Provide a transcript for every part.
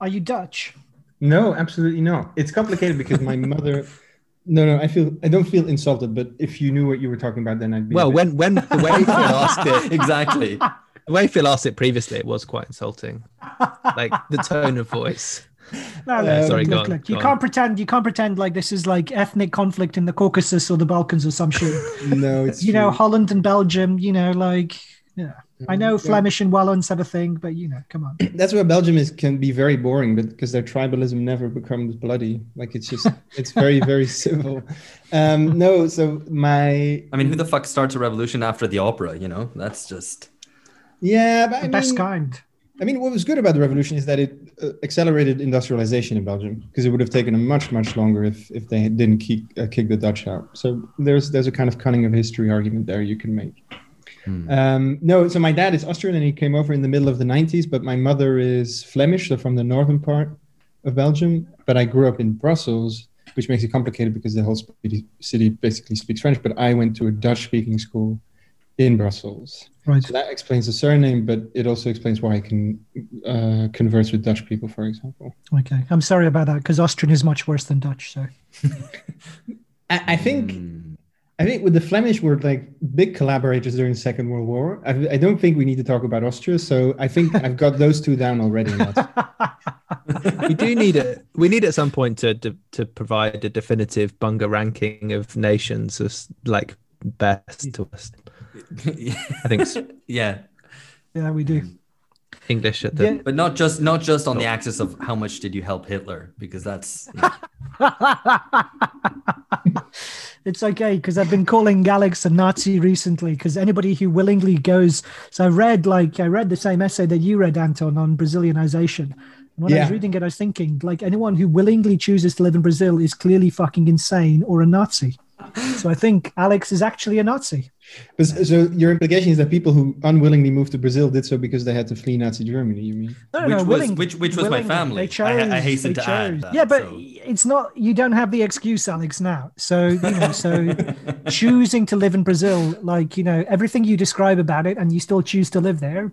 Are you Dutch? No, absolutely not. It's complicated because my mother. No, no, I feel I don't feel insulted, but if you knew what you were talking about, then I'd be. Well, when when the way Phil asked it, exactly. the way Phil asked it previously, it was quite insulting. Like the tone of voice. No, Yeah, look, sorry, look, on, look, you can't on. pretend. You can't pretend like this is like ethnic conflict in the Caucasus or the Balkans or some shit. no, it's you know. Holland and Belgium. You know, like yeah. I know Yeah. Flemish and Wallons have a thing, but you know, come on. That's where Belgium is can be very boring, but because their tribalism never becomes bloody, like it's just it's very very civil. Um, no, so my I mean, who the fuck starts a revolution after the opera? You know, that's just. yeah, but I The best mean, kind. I mean, what was good about the revolution is that it uh, accelerated industrialization in Belgium because it would have taken them much, much longer if, if they didn't kick, uh, kick the Dutch out. So there's there's a kind of cunning of history argument there you can make. Um, no, so my dad is Austrian and he came over in the middle of the 90s, but my mother is Flemish, so from the northern part of Belgium. But I grew up in Brussels, which makes it complicated because the whole city, city basically speaks French. But I went to a Dutch speaking school in Brussels. Right. So that explains the surname, but it also explains why I can uh, converse with Dutch people, for example. Okay. I'm sorry about that because Austrian is much worse than Dutch. So I, I think Hmm. I think with the Flemish were like big collaborators during the Second World War. I, I don't think we need to talk about Austria, so I think I've got those two down already. we do need it. We need at some point to to, to provide a definitive bunga ranking of nations as like best to worst. I think it's yeah, yeah, we do. Um, English at the Yeah. but not just not just on the axis of how much did you help Hitler, because that's you know, it's okay because I've been calling Alex a Nazi recently because anybody who willingly goes. So I read like I read the same essay that you read, Anton, on Brazilianization. And when I was reading it, I was thinking like anyone who willingly chooses to live in Brazil is clearly fucking insane or a Nazi. So I think Alex is actually a Nazi. But, so your implication is that people who unwillingly moved to Brazil did so because they had to flee Nazi Germany. You mean? No, Which no, was- willing- which- which was my family. They I- I chose- hasten they to add chose. that, Yeah, but so- it's not. You don't have the excuse, Alex. Now, so you know, so choosing to live in Brazil, like you know, everything you describe about it, and you still choose to live there,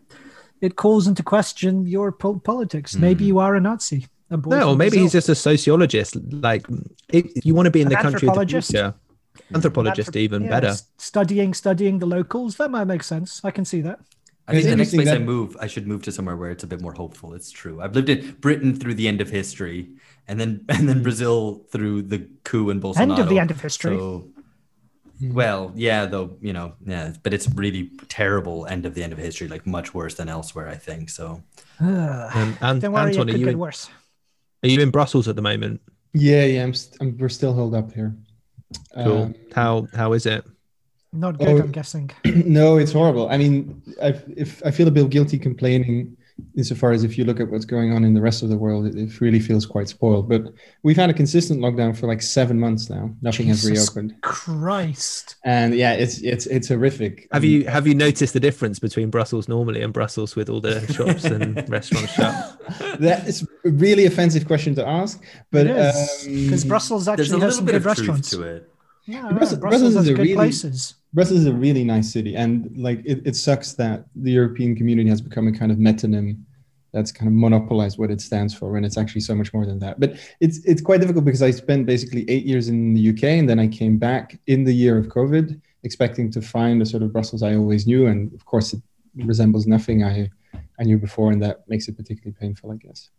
it calls into question your po- politics. Maybe Hmm. you are a Nazi. A no, or from maybe he's just a sociologist. Like, if you want to be in An the country of the anthropologist? future, anthropologist Anthrop- even yeah, better. Studying, studying the locals. That might make sense. I can see that. I think the next interesting place I move, I should move to somewhere where it's a bit more hopeful. It's true. I've lived in Britain through the end of history, and then and then Brazil through the coup and Bolsonaro. End of the end of history. So, well, yeah, though you know, yeah, but it's really terrible end of the end of history, like much worse than elsewhere. I think so. Ugh. Um, and don't worry, Anton, it are could you get in, worse. are you in Brussels at the moment? Yeah, yeah. I'm, st- I'm we're still held up here. Cool. Um, how how is it? Not good, Oh. I'm guessing. no, it's horrible. I mean, I if I feel a bit guilty complaining, insofar as if you look at what's going on in the rest of the world, it, it really feels quite spoiled. But we've had a consistent lockdown for like seven months now. Nothing has reopened, Christ. and yeah, it's it's it's horrific. Have you have you noticed the difference between Brussels normally and Brussels with all the shops and restaurants shut? That is a really offensive question to ask, but because um, Brussels There's actually a has little some bit good of truth restaurants. to it. Yeah, Brussels- Brussels, Brussels has is a good really- places. Brussels is a really nice city, and like it, it sucks that the European community has become a kind of metonym that's kind of monopolized what it stands for, when it's actually so much more than that. But it's it's quite difficult because I spent basically eight years in the UK, and then I came back in the year of COVID, expecting to find a sort of Brussels I always knew, and of course it resembles nothing I I knew before, and that makes it particularly painful, I guess.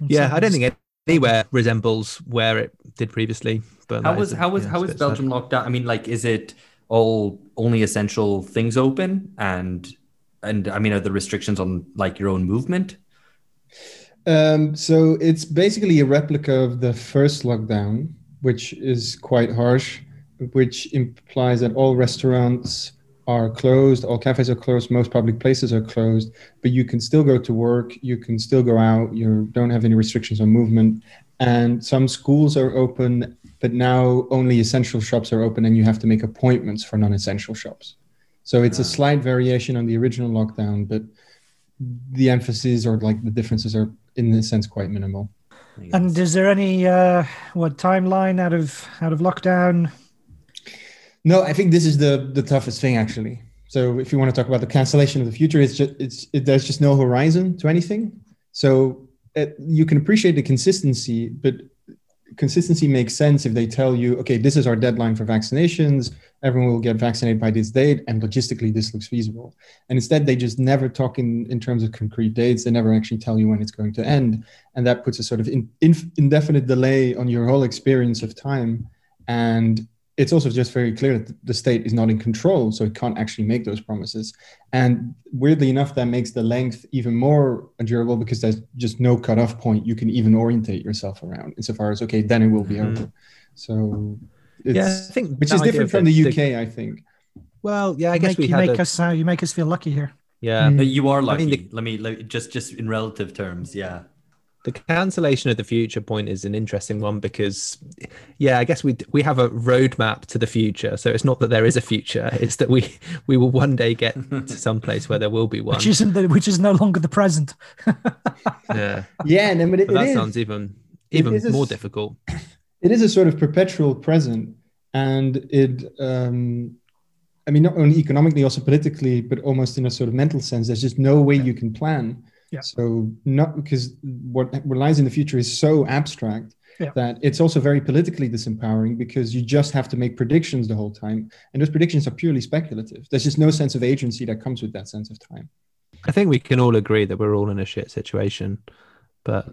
Yeah, I don't think anywhere resembles where it did previously. But How was how was yeah, how was bit sad. Belgium locked down? I mean, like, is it all only essential things open, and and I mean, are the restrictions on like your own movement? Um, so it's basically a replica of the first lockdown, which is quite harsh, which implies that all restaurants are closed, all cafes are closed, most public places are closed, but you can still go to work, you can still go out, you don't have any restrictions on movement, and some schools are open, but now only essential shops are open, and you have to make appointments for non-essential shops. So it's a slight variation on the original lockdown, but the emphasis or like the differences are in a sense quite minimal. And is there any uh, what timeline out of out of lockdown? No, I think this is the the toughest thing actually. So if you want to talk about the cancellation of the future, it's just it's it, there's just no horizon to anything. So it, you can appreciate the consistency, but consistency makes sense if they tell you, okay, this is our deadline for vaccinations. Everyone will get vaccinated by this date, and logistically, this looks feasible. And instead, they just never talk in, in terms of concrete dates. They never actually tell you when it's going to end. And that puts a sort of in, in, indefinite delay on your whole experience of time. And it's also just very clear that the state is not in control, so it can't actually make those promises. And weirdly enough, that makes the length even more durable because there's just no cutoff point you can even orientate yourself around, insofar as okay, then it will be mm-hmm. over. So, yeah, I think which is different from the UK, the, I think. Well, yeah, I guess make, we you make a, us uh, you make us feel lucky here. Yeah, mm. you are lucky. I mean, the, let me let, just just in relative terms, yeah the cancellation of the future point is an interesting one because yeah i guess we we have a roadmap to the future. So it's not that there is a future it's that we we will one day get to some place where there will be one. which isn't the, which is no longer the present. Yeah. Yeah and but, it, but that it sounds even even more a, difficult. It is a sort of perpetual present and it um i mean not only economically also politically but almost in a sort of mental sense. There's just no way you can plan yeah. So not because what, what lies in the future is so abstract yeah. that it's also very politically disempowering because you just have to make predictions the whole time, and those predictions are purely speculative. There's just no sense of agency that comes with that sense of time. I think we can all agree that we're all in a shit situation, but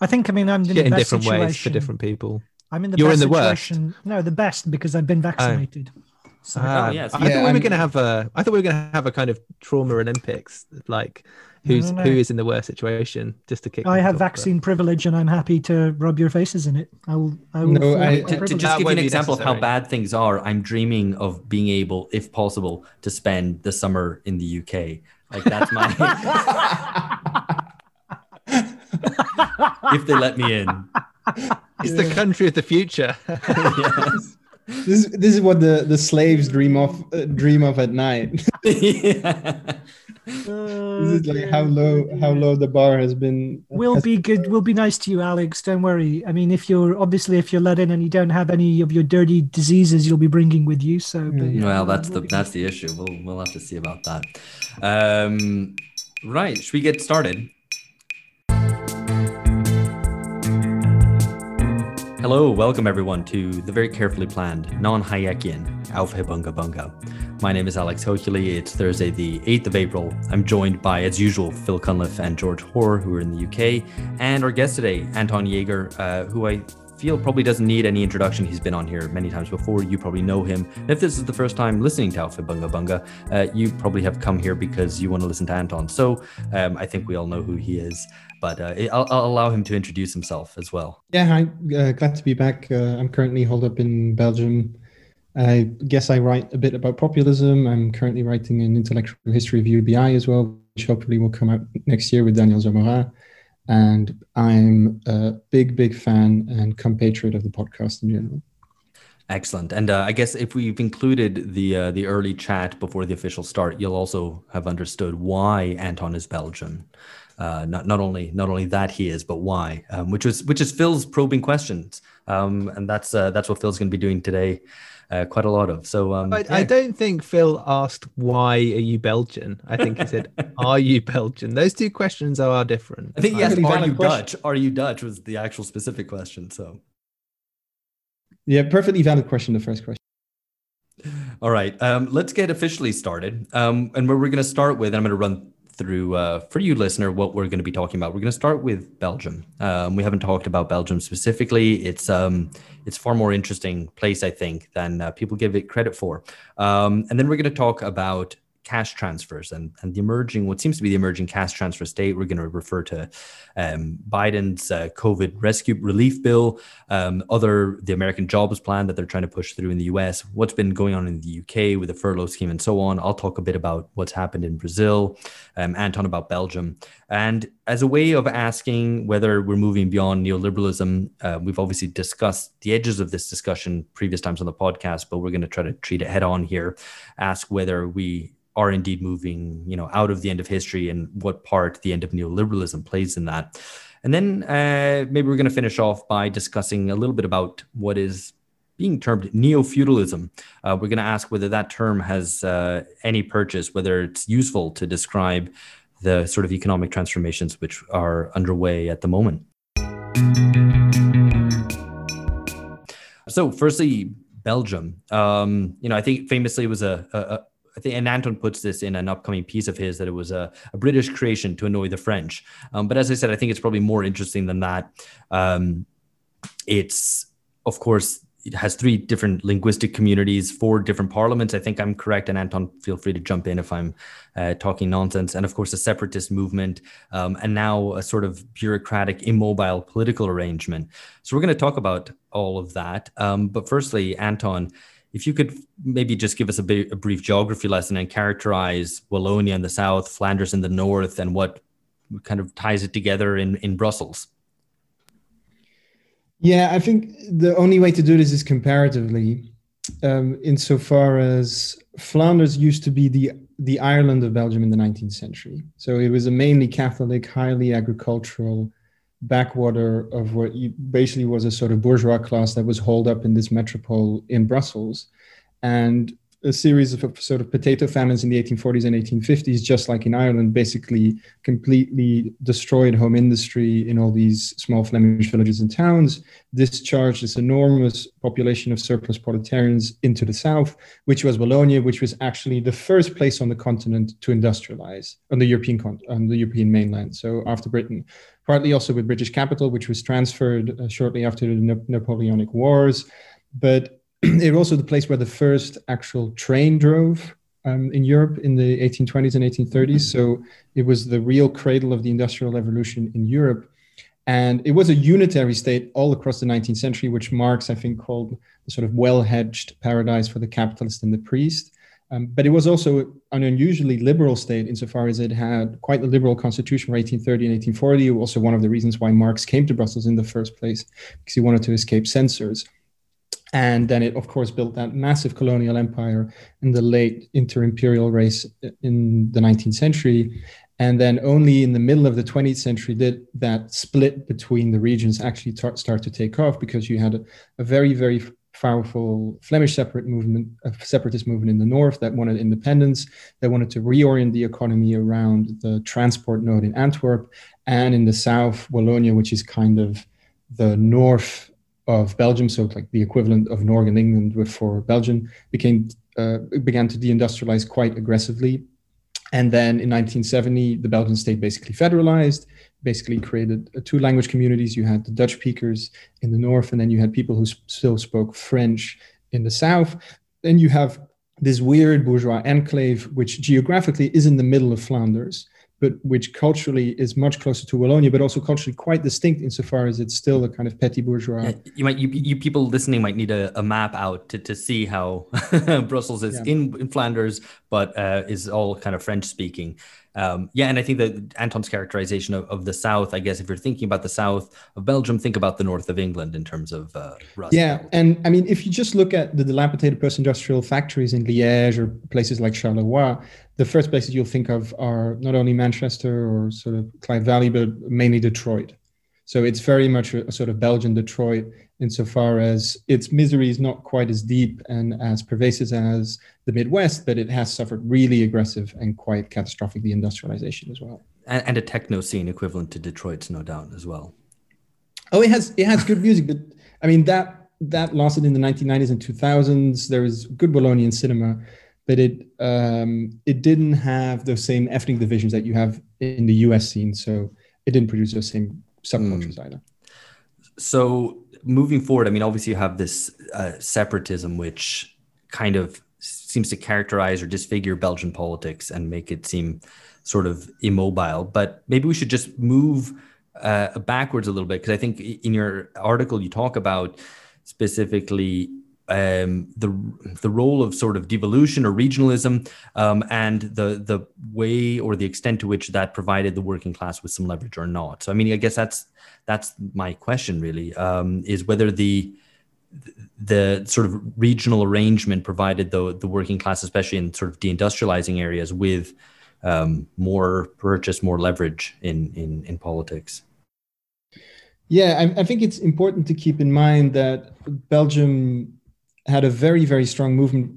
I think I mean I'm in, in different situation. ways for different people. I'm in the You're best in the situation. Worst. No, the best because I've been oh. vaccinated. Oh. So, ah, oh, yes. I yeah, thought we were going to have a. I thought we were going to have a kind of trauma Olympics, like who's who is in the worst situation just to kick i have vaccine but... privilege and i'm happy to rub your faces in it. I will i will no, I, to, to, just give you an example necessary. of how bad things are i'm dreaming of being able if possible to spend the summer in the uk like that's my if they let me in. It's the country of the future. Yes. This this is what the the slaves dream of uh, dream of at night. yeah this is like how low how low the bar has been. We'll has be good. We'll be nice to you, Alex. Don't worry. I mean, if you're obviously if you're let in and you don't have any of your dirty diseases, you'll be bringing with you. So, but, yeah, well, that's we'll the that's the issue. We'll we'll have to see about that. Um, right. Should we get started? Hello, welcome everyone to the very carefully planned, non-Hayekian Aufhebunga Bunga. My name is Alex Hochuli. It's Thursday, the 8th of April. I'm joined by, as usual, Phil Cunliffe and George Hoare, who are in the UK, and our guest today, Anton Jaeger, uh, who I feel probably doesn't need any introduction. He's been on here many times before. You probably know him. If this is the first time listening to Aufhebunga Bunga, uh, you probably have come here because you want to listen to Anton. So um, I think we all know who he is but uh, I'll, I'll, allow him to introduce himself as well. Yeah, hi. Uh, glad to be back. Uh, I'm currently holed up in Belgium. I guess I write a bit about populism. I'm currently writing an intellectual history of UBI as well, which hopefully will come out next year with Daniel Zamora. And I'm a big, big fan and compatriot of the podcast in general. Excellent. And uh, I guess if we've included the uh, the early chat before the official start, you'll also have understood why Anton is Belgian. Uh, not not only not only that he is, but why, um, which was which is Phil's probing questions, um, and that's uh, that's what Phil's going to be doing today, uh, quite a lot of. So um, I, yeah. I, don't think Phil asked why are you Belgian. I think he said are you Belgian. Those two questions are are different. I think yes, are you Dutch? Are you Dutch was the actual specific question. So yeah, perfectly valid question. The first question. All right, um, let's get officially started. Um, and where we're going to start with, I'm going to run through uh, for you listener what we're going to be talking about. We're going to start with belgium. Um, we haven't talked about belgium specifically. It's um it's far more interesting place i think than uh, people give it credit for. Um, and then we're going to talk about cash transfers and, and the emerging, what seems to be the emerging cash transfer state. We're going to refer to um, Biden's uh, COVID rescue relief bill, um, other the American jobs plan that they're trying to push through in the US, what's been going on in the UK with the furlough scheme and so on. I'll talk a bit about what's happened in Brazil, um, Anton about Belgium. And as a way of asking whether we're moving beyond neoliberalism, uh, we've obviously discussed the edges of this discussion previous times on the podcast, but we're going to try to treat it head on here, ask whether we are indeed moving, you know, out of the end of history and what part the end of neoliberalism plays in that. And then uh, maybe we're going to finish off by discussing a little bit about what is being termed neo-feudalism. Uh, we're going to ask whether that term has uh, any purchase, whether it's useful to describe the sort of economic transformations which are underway at the moment. So, firstly, Belgium. Um, you know, I think famously it was a, a I think, and Anton puts this in an upcoming piece of his that it was a, a British creation to annoy the French. Um, but as I said, I think it's probably more interesting than that. Um, it's, of course, it has three different linguistic communities, four different parliaments. I think I'm correct. And Anton, feel free to jump in if I'm uh, talking nonsense. And of course, a separatist movement, um, and now a sort of bureaucratic, immobile political arrangement. So we're going to talk about all of that. Um, but firstly, Anton, if you could maybe just give us a, brief geography lesson and characterize Wallonia in the south, Flanders in the north, and what kind of ties it together in, in Brussels. Yeah, I think the only way to do this is comparatively, um, insofar as Flanders used to be the the Ireland of Belgium in the 19th century. So it was a mainly Catholic, highly agricultural backwater of what basically was a sort of bourgeois class that was holed up in this metropole in Brussels. And a series of sort of potato famines in the 1840s and 1850s, just like in Ireland, basically completely destroyed home industry in all these small Flemish villages and towns, discharged this enormous population of surplus proletarians into the south, which was Wallonia, which was actually the first place on the continent to industrialize on the European on the European mainland. So after Britain, partly also with British capital, which was transferred uh, shortly after the Napoleonic Wars, but it was also the place where the first actual train drove um, in Europe in the 1820s and 1830s. So it was the real cradle of the Industrial Revolution in Europe. And it was a unitary state all across the 19th century, which Marx, I think, called the sort of well hedged paradise for the capitalist and the priest. Um, but it was also an unusually liberal state insofar as it had quite a liberal constitution for 1830 and 1840. Also, one of the reasons why Marx came to Brussels in the first place, because he wanted to escape censors. And then it, of course, built that massive colonial empire in the late inter-imperial race in the 19th century. And then only in the middle of the 20th century did that split between the regions actually tar- start to take off because you had a, a very, very powerful Flemish separate movement, separatist movement in the north that wanted independence. They wanted to reorient the economy around the transport node in Antwerp, and in the south, Wallonia, which is kind of the north of Belgium, so like the equivalent of Northern England for Belgium, became uh, began to deindustrialize quite aggressively. And then in 1970, the Belgian state basically federalized, basically created uh, two language communities. You had the Dutch speakers in the north, and then you had people who sp- still spoke French in the south. Then you have this weird bourgeois enclave, which geographically is in the middle of Flanders but which culturally is much closer to Wallonia, but also culturally quite distinct insofar as it's still a kind of petty bourgeois. Yeah, you might, you, you people listening might need a, a map out to, to see how Brussels is yeah. in, in Flanders, but uh, is all kind of French speaking. Um, yeah, and I think that Anton's characterization of, of, the South, I guess, if you're thinking about the South of Belgium, think about the north of England in terms of uh. Yeah, and I mean, if you just look at the dilapidated post-industrial factories in Liège or places like Charleroi, the first places you'll think of are not only Manchester or sort of Clyde Valley, but mainly Detroit. So it's very much a sort of Belgian Detroit insofar as its misery is not quite as deep and as pervasive as the Midwest, but it has suffered really aggressive and quite catastrophic deindustrialization as well. And, and a techno scene equivalent to Detroit's, no doubt, as well. Oh, it has it has good music, but I mean that that lasted in the 1990s and 2000s. There was good Wallonian cinema, but it um, it didn't have those same ethnic divisions that you have in the U.S. scene. So it didn't produce those same subcultures mm. either. So moving forward, I mean, obviously you have this uh, separatism, which kind of seems to characterize or disfigure Belgian politics and make it seem sort of immobile. But maybe we should just move uh, backwards a little bit because I think in your article you talk about specifically um, the the role of sort of devolution or regionalism um, and the the way or the extent to which that provided the working class with some leverage or not. So I mean, I guess that's that's my question really um, is whether the the sort of regional arrangement provided the the working class, especially in sort of deindustrializing areas, with um, more purchase, more leverage in in in politics. Yeah, I, I think it's important to keep in mind that Belgium had a very very strong movement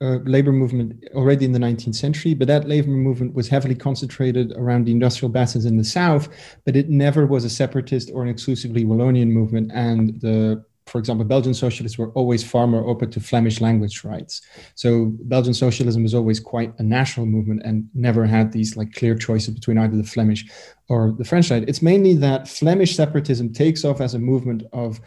uh, labor movement already in the 19th century, but that labor movement was heavily concentrated around the industrial basins in the south, but it never was a separatist or an exclusively Wallonian movement. And the for example, Belgian socialists were always far more open to Flemish language rights. So Belgian socialism was always quite a national movement and never had these like clear choices between either the Flemish or the French side. It's mainly that Flemish separatism takes off as a movement of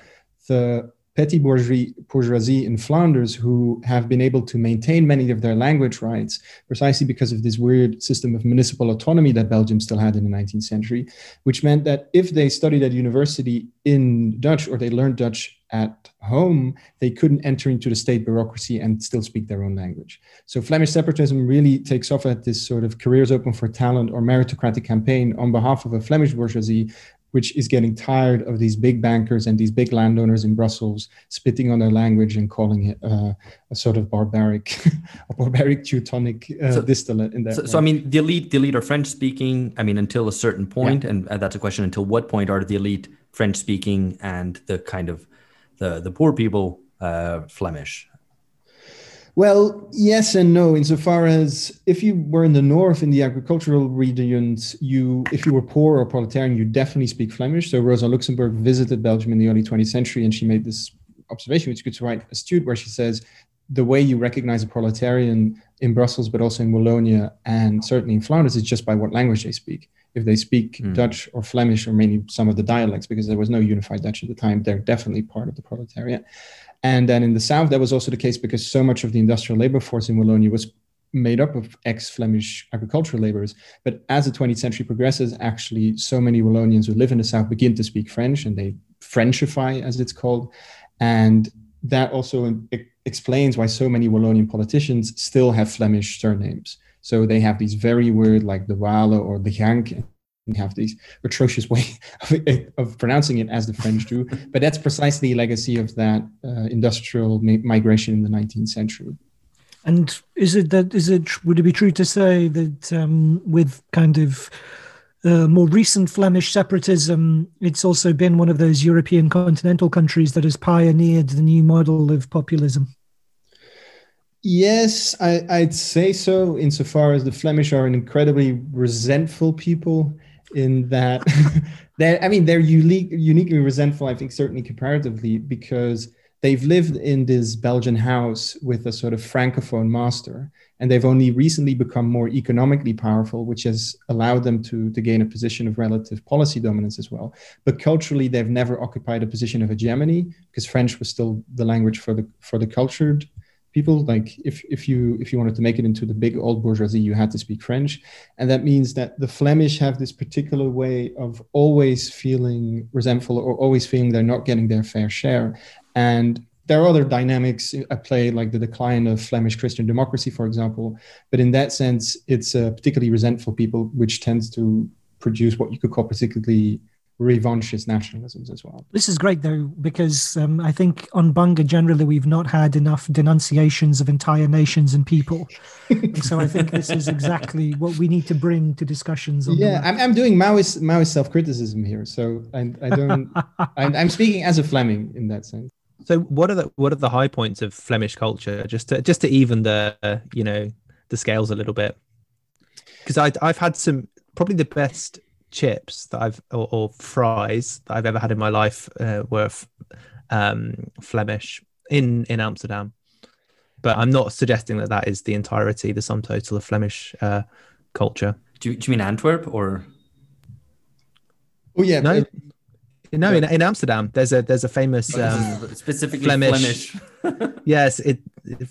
the petty bourgeoisie in Flanders who have been able to maintain many of their language rights precisely because of this weird system of municipal autonomy that Belgium still had in the 19th century, which meant that if they studied at university in Dutch or they learned Dutch at home, they couldn't enter into the state bureaucracy and still speak their own language. So Flemish separatism really takes off at this sort of careers open for talent or meritocratic campaign on behalf of a Flemish bourgeoisie which is getting tired of these big bankers and these big landowners in Brussels spitting on their language and calling it uh, a sort of barbaric, a barbaric Teutonic uh, so, distillate. In that, so, so, I mean, the elite, the elite are French speaking. I mean, until a certain point, yeah. and that's a question: until what point are the elite French speaking and the kind of the the poor people uh, Flemish? Well, yes and no. Insofar as if you were in the north in the agricultural regions, you if you were poor or proletarian, you definitely speak Flemish. So Rosa Luxemburg visited Belgium in the early 20th century, and she made this observation, which is quite astute, where she says the way you recognize a proletarian in Brussels, but also in Wallonia and certainly in Flanders, is just by what language they speak. If they speak mm. Dutch or Flemish or mainly some of the dialects, because there was no unified Dutch at the time, they're definitely part of the proletariat. And then in the south, that was also the case because so much of the industrial labor force in Wallonia was made up of ex-Flemish agricultural laborers. But as the 20th century progresses, actually, so many Wallonians who live in the south begin to speak French, and they Frenchify, as it's called, and that also explains why so many Wallonian politicians still have Flemish surnames. So they have these very weird, like the Wale or the Jank, have these atrocious way of, of, pronouncing it as the French do. but that's precisely the legacy of that uh, industrial mi- migration in the 19th century. And is it that is it would it be true to say that um, with kind of uh, more recent Flemish separatism, it's also been one of those European continental countries that has pioneered the new model of populism? Yes, I, would say so, insofar as the Flemish are an incredibly resentful people in that they I mean they're unique uniquely resentful, I think certainly comparatively, because they've lived in this Belgian house with a sort of francophone master, and they've only recently become more economically powerful, which has allowed them to, to gain a position of relative policy dominance as well. But culturally, they've never occupied a position of hegemony because French was still the language for the for the cultured people like if, if you if you wanted to make it into the big old bourgeoisie you had to speak french. And that means that the flemish have this particular way of always feeling resentful or always feeling they're not getting their fair share. And there are other dynamics at play like the decline of flemish christian democracy for example. But in that sense it's a particularly resentful people which tends to produce what you could call particularly revanchist nationalisms as well. This is great though, because um, I think on Bunga generally we've not had enough denunciations of entire nations and people. so I think this is exactly what we need to bring to discussions. yeah, I'm, I'm doing Maoist, Maoist self-criticism here, so I, I don't. I'm, I'm speaking as a Fleming in that sense. So what are the what are the high points of Flemish culture? Just to just to even the uh, you know the scales a little bit, because I I've had some probably the best chips that I've or, or, fries that I've ever had in my life uh, were um, Flemish in in Amsterdam. But I'm not suggesting that that is the entirety, the sum total of Flemish uh, culture. Do you, do you mean Antwerp or? Oh yeah, no. No, in, in Amsterdam, there's a there's a famous um, specifically Flemish. Flemish. yes, it,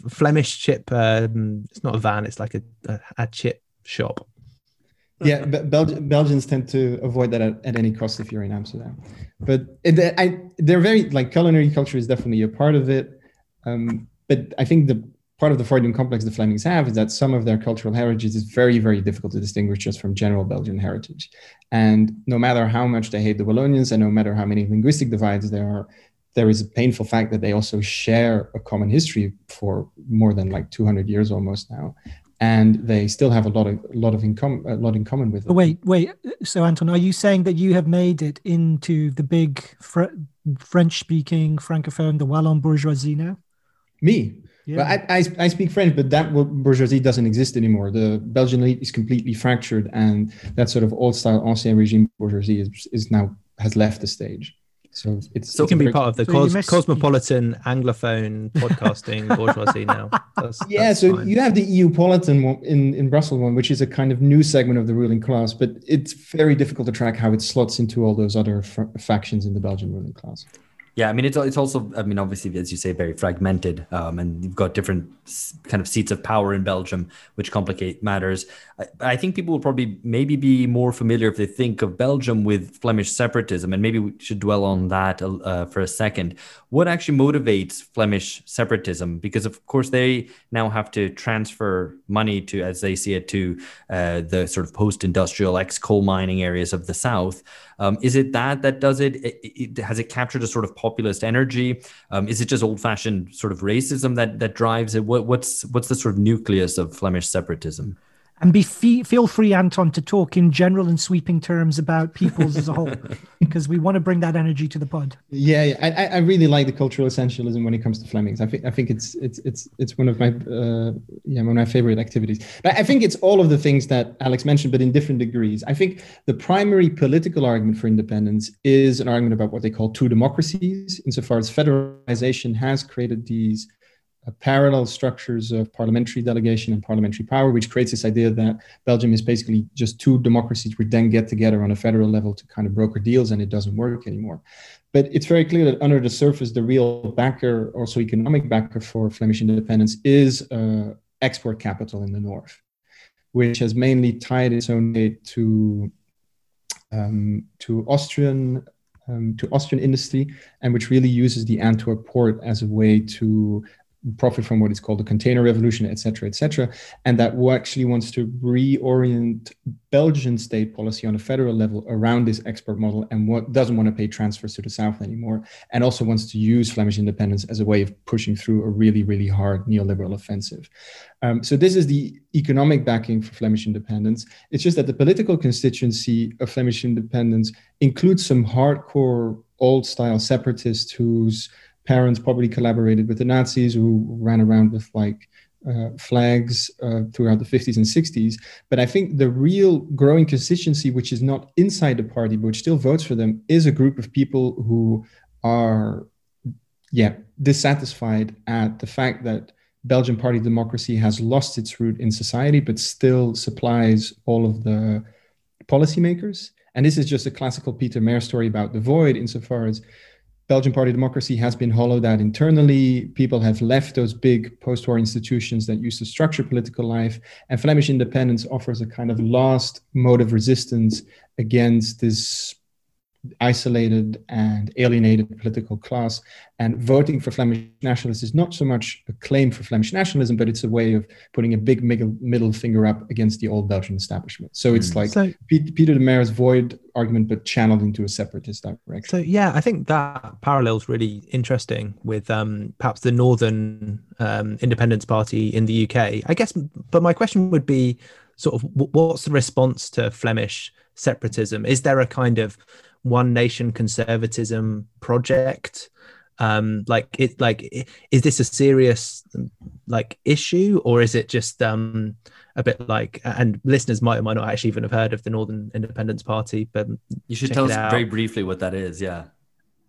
Flemish chip. Um, it's not a van; it's like a, a, a chip shop yeah, Bel- Belgians tend to avoid that at, at, any cost if you're in Amsterdam. But it, I, they're very like culinary culture is definitely a part of it. Um, but I think the part of the Freudian complex the Flemings have is that some of their cultural heritage is very, very difficult to distinguish just from general Belgian heritage. And no matter how much they hate the Wallonians and no matter how many linguistic divides there are, there is a painful fact that they also share a common history for more than like 200 years almost now and they still have a lot of a lot of in com- a lot in common with it. Wait, wait. So Anton, are you saying that you have made it into the big fr- French-speaking francophone, the Wallon bourgeoisie now? Me? Yeah. But I, I, I speak French, but that bourgeoisie doesn't exist anymore. The Belgian elite is completely fractured, and that sort of old style ancien regime bourgeoisie is, is now has left the stage. So it's so it can be part of the So cos- you miss- cosmopolitan anglophone podcasting bourgeoisie now. That's, yeah. that's So fine. you have the EU-politan one in in Brussels one, which is a kind of new segment of the ruling class, but it's very difficult to track how it slots into all those other f- factions in the Belgian ruling class. Yeah, I mean, it's it's also, I mean, obviously, as you say, very fragmented, um, and you've got different kind of seats of power in Belgium, which complicate matters. I, I think people will probably maybe be more familiar if they think of Belgium with Flemish separatism, and maybe we should dwell on that uh, for a second. What actually motivates Flemish separatism? Because of course they now have to transfer money to, as they see it, to uh, the sort of post-industrial ex-coal mining areas of the south. Um, is it that that does it? It- it- Has it captured a sort of populist energy? Um, is it just old-fashioned sort of racism that that drives it? What, what's what's the sort of nucleus of Flemish separatism? And be fe- feel free, Anton, to talk in general and sweeping terms about peoples as a whole, because we want to bring that energy to the pod. Yeah, yeah. I, I- really like the cultural essentialism when it comes to Flemings. I think I think it's it's it's it's one of my uh, yeah one of my favorite activities. But I think it's all of the things that Alex mentioned, but in different degrees. I think the primary political argument for independence is an argument about what they call two democracies, insofar as federalization has created these parallel structures of parliamentary delegation and parliamentary power, which creates this idea that Belgium is basically just two democracies which then get together on a federal level to kind of broker deals, and it doesn't work anymore. But it's very clear that under the surface, the real backer, also economic backer for Flemish independence, is uh, export capital in the north, which has mainly tied its own weight to um, to Austrian um, to Austrian industry, and which really uses the Antwerp port as a way to profit from what is called the container revolution, et cetera, et cetera, and that actually wants to reorient Belgian state policy on a federal level around this export model and what doesn't want to pay transfers to the south anymore, and also wants to use Flemish independence as a way of pushing through a really, really hard neoliberal offensive. Um, so this is the economic backing for Flemish independence. It's just that the political constituency of Flemish independence includes some hardcore old-style separatists whose parents probably collaborated with the Nazis, who ran around with like uh, flags uh, throughout the 50s and 60s. But I think the real growing constituency, which is not inside the party, but which still votes for them, is a group of people who are, yeah, dissatisfied at the fact that Belgian party democracy has lost its root in society, but still supplies all of the policymakers. And this is just a classical Peter Mair story about the void, insofar as Belgian party democracy has been hollowed out internally. People have left those big post war institutions that used to structure political life. And Flemish independence offers a kind of last mode of resistance against this isolated and alienated political class. And voting for Flemish nationalists is not so much a claim for Flemish nationalism, but it's a way of putting a big middle, middle finger up against the old Belgian establishment. So it's Mm. like So, Peter de Mair's void argument, but channeled into a separatist direction. so yeah, I think that parallel's really interesting with um, perhaps the Northern um, Independence Party in the UK. I guess, but my question would be sort of what's the response to Flemish separatism? Is there a kind of one nation conservatism project? Um, like it, like is this a serious like issue, or is it just um, a bit like? And listeners might or might not actually even have heard of the Northern Independence Party, but You should tell us out. very briefly what that is. Yeah.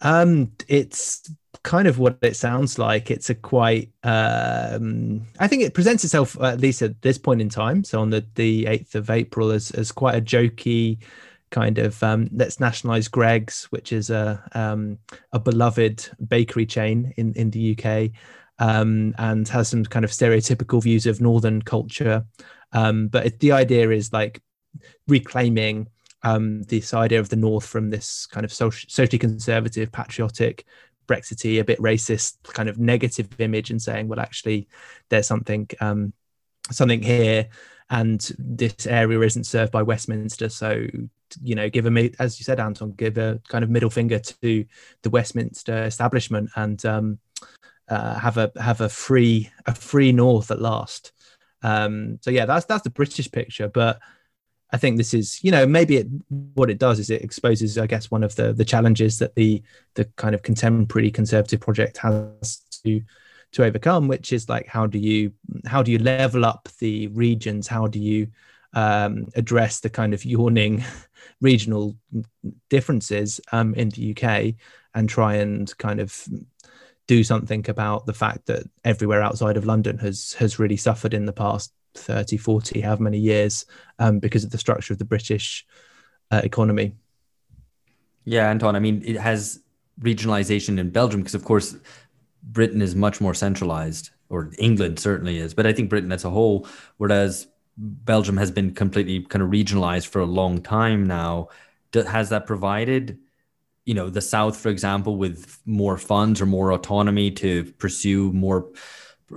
Um, it's kind of what it sounds like. It's a quite. Um, I think it presents itself at least at this point in time. So on the the eighth of April, as as quite a jokey kind of um, let's nationalize Greggs, which is a um, a beloved bakery chain in in the UK, um, and has some kind of stereotypical views of northern culture. Um, but it, the idea is like reclaiming um, this idea of the North from this kind of social, socially conservative, patriotic, Brexity, a bit racist kind of negative image, and saying, well, actually, there's something um, something here, and this area isn't served by Westminster, so you know, give a as you said, Anton, give a kind of middle finger to the Westminster establishment and um, uh, have a have a free a free North at last. Um, so yeah, that's that's the British picture, but I think this is, you know, maybe it, what it does is it exposes, I guess, one of the the challenges that the the kind of contemporary conservative project has to to overcome, which is like how do you how do you level up the regions? How do you um, address the kind of yawning regional differences um, in the UK and try and kind of do something about the fact that everywhere outside of London has has really suffered in the past 30, 40, however many years um, because of the structure of the British uh, economy. Yeah, Anton, I mean, it has regionalization in Belgium because, of course, Britain is much more centralized, or England certainly is, but I think Britain as a whole, whereas Belgium has been completely kind of regionalized for a long time now. Has that provided, you know, the South, for example, with more funds or more autonomy to pursue more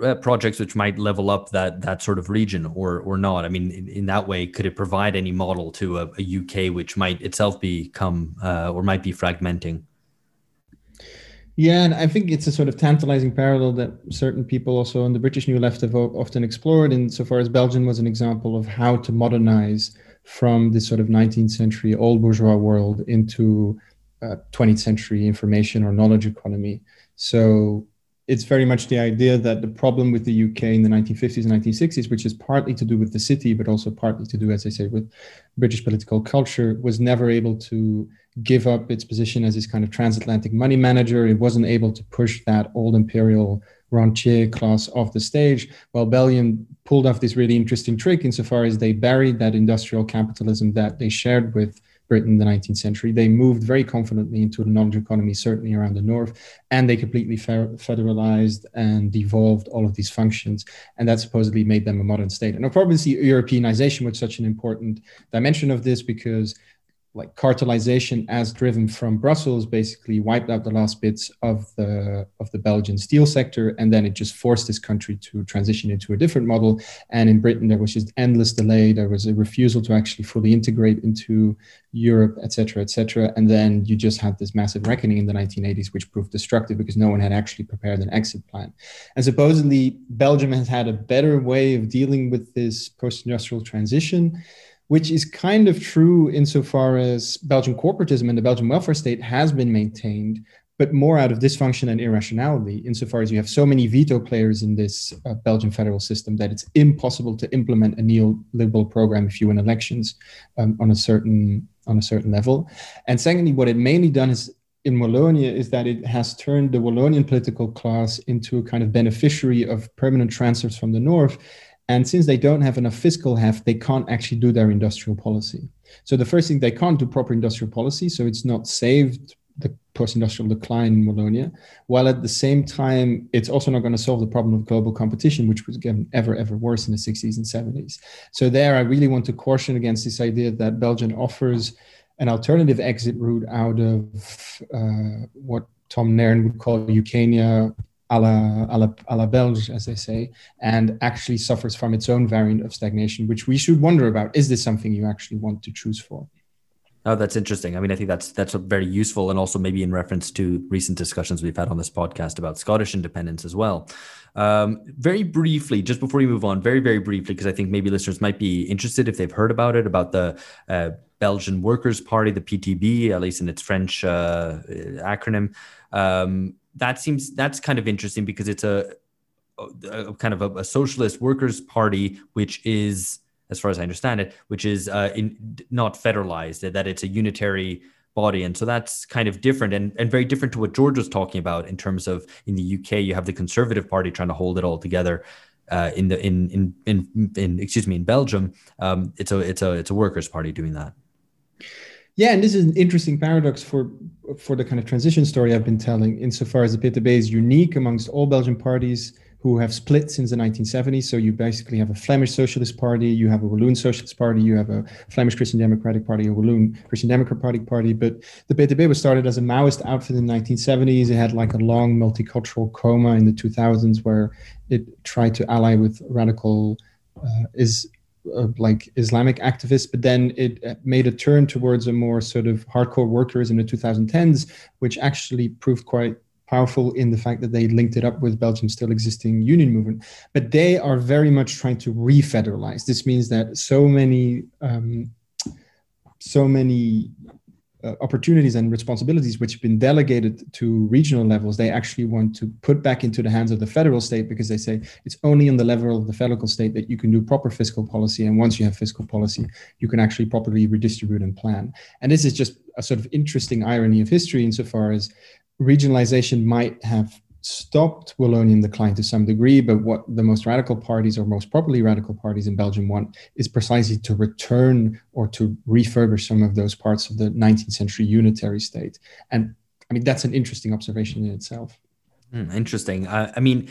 uh, projects which might level up that that sort of region, or or not? I mean, in, in that way, could it provide any model to a, a UK which might itself become uh, or might be fragmenting? Yeah, and I think it's a sort of tantalizing parallel that certain people also on the British New Left have often explored, insofar as Belgium was an example of how to modernize from this sort of 19th century old bourgeois world into 20th century information or knowledge economy. So it's very much the idea that the problem with the UK in the 1950s and 1960s, which is partly to do with the city, but also partly to do, as I say, with British political culture, was never able to give up its position as this kind of transatlantic money manager. It wasn't able to push that old imperial rentier class off the stage. While Belgium pulled off this really interesting trick insofar as they buried that industrial capitalism that they shared with Britain in the 19th century. They moved very confidently into the knowledge economy, certainly around the north, and they completely federalized and devolved all of these functions. And that supposedly made them a modern state. And I probably see Europeanization was such an important dimension of this because like cartelization as driven from Brussels basically wiped out the last bits of the of the Belgian steel sector, and then it just forced this country to transition into a different model. And in Britain, there was just endless delay. There was a refusal to actually fully integrate into Europe, etc cetera, et cetera. And then you just had this massive reckoning in the 1980s, which proved destructive because no one had actually prepared an exit plan. And supposedly, Belgium has had a better way of dealing with this post-industrial transition which is kind of true insofar as Belgian corporatism and the Belgian welfare state has been maintained, but more out of dysfunction and irrationality, insofar as you have so many veto players in this uh, Belgian federal system that it's impossible to implement a neoliberal program if you win elections um, on a certain on a certain level. And secondly, what it mainly done is in Wallonia is that it has turned the Wallonian political class into a kind of beneficiary of permanent transfers from the north and since they don't have enough fiscal heft, they can't actually do their industrial policy. So the first thing they can't do proper industrial policy, so it's not saved the post-industrial decline in Wallonia, while at the same time it's also not going to solve the problem of global competition, which was getting ever ever worse in the 60s and 70s. So there, I really want to caution against this idea that Belgium offers an alternative exit route out of uh, what Tom Nairn would call Ukania a la, a, la, a la Belge, as they say, and actually suffers from its own variant of stagnation, which we should wonder about. Is this something you actually want to choose for? Oh, that's interesting. I mean, I think that's that's very useful, and also maybe in reference to recent discussions we've had on this podcast about Scottish independence as well. Um, very briefly, just before we move on, very very briefly, because I think maybe listeners might be interested if they've heard about it about the uh, Belgian Workers' Party, the PTB, at least in its French uh, acronym. Um, that seems that's kind of interesting because it's a, a kind of a, a, socialist workers party which is as far as i understand it which is uh, in, not federalized that it's a unitary body. And so that's kind of different and, and very different to what george was talking about in terms of in the uk you have the conservative party trying to hold it all together uh, in the in, in in in excuse me in belgium. Um, it's a it's a it's a workers party doing that. Yeah, and this is an interesting paradox for for the kind of transition story I've been telling, insofar as the PTB is unique amongst all Belgian parties who have split since the 1970s. So you basically have a Flemish Socialist Party, you have a Walloon Socialist Party, you have a Flemish Christian Democratic Party, a Walloon Christian Democratic Party. But the PTB was started as a Maoist outfit in the 1970s. It had like a long multicultural coma in the 2000s where it tried to ally with radical uh, is uh, like Islamic activists, but then it uh, made a turn towards a more sort of hardcore workers in the 2010s, which actually proved quite powerful in the fact that they linked it up with Belgium's still existing union movement. But they are very much trying to refederalize. This means that so many, um, so many uh, opportunities and responsibilities which have been delegated to regional levels, they actually want to put back into the hands of the federal state because they say it's only on the level of the federal state that you can do proper fiscal policy. And once you have fiscal policy, you can actually properly redistribute and plan. And this is just a sort of interesting irony of history insofar as regionalization might have stopped Wallonian decline to some degree, but what the most radical parties or most properly radical parties in Belgium want is precisely to return or to refurbish some of those parts of the 19th century unitary state. And I mean, that's an interesting observation in itself. Mm, interesting. Uh, I mean,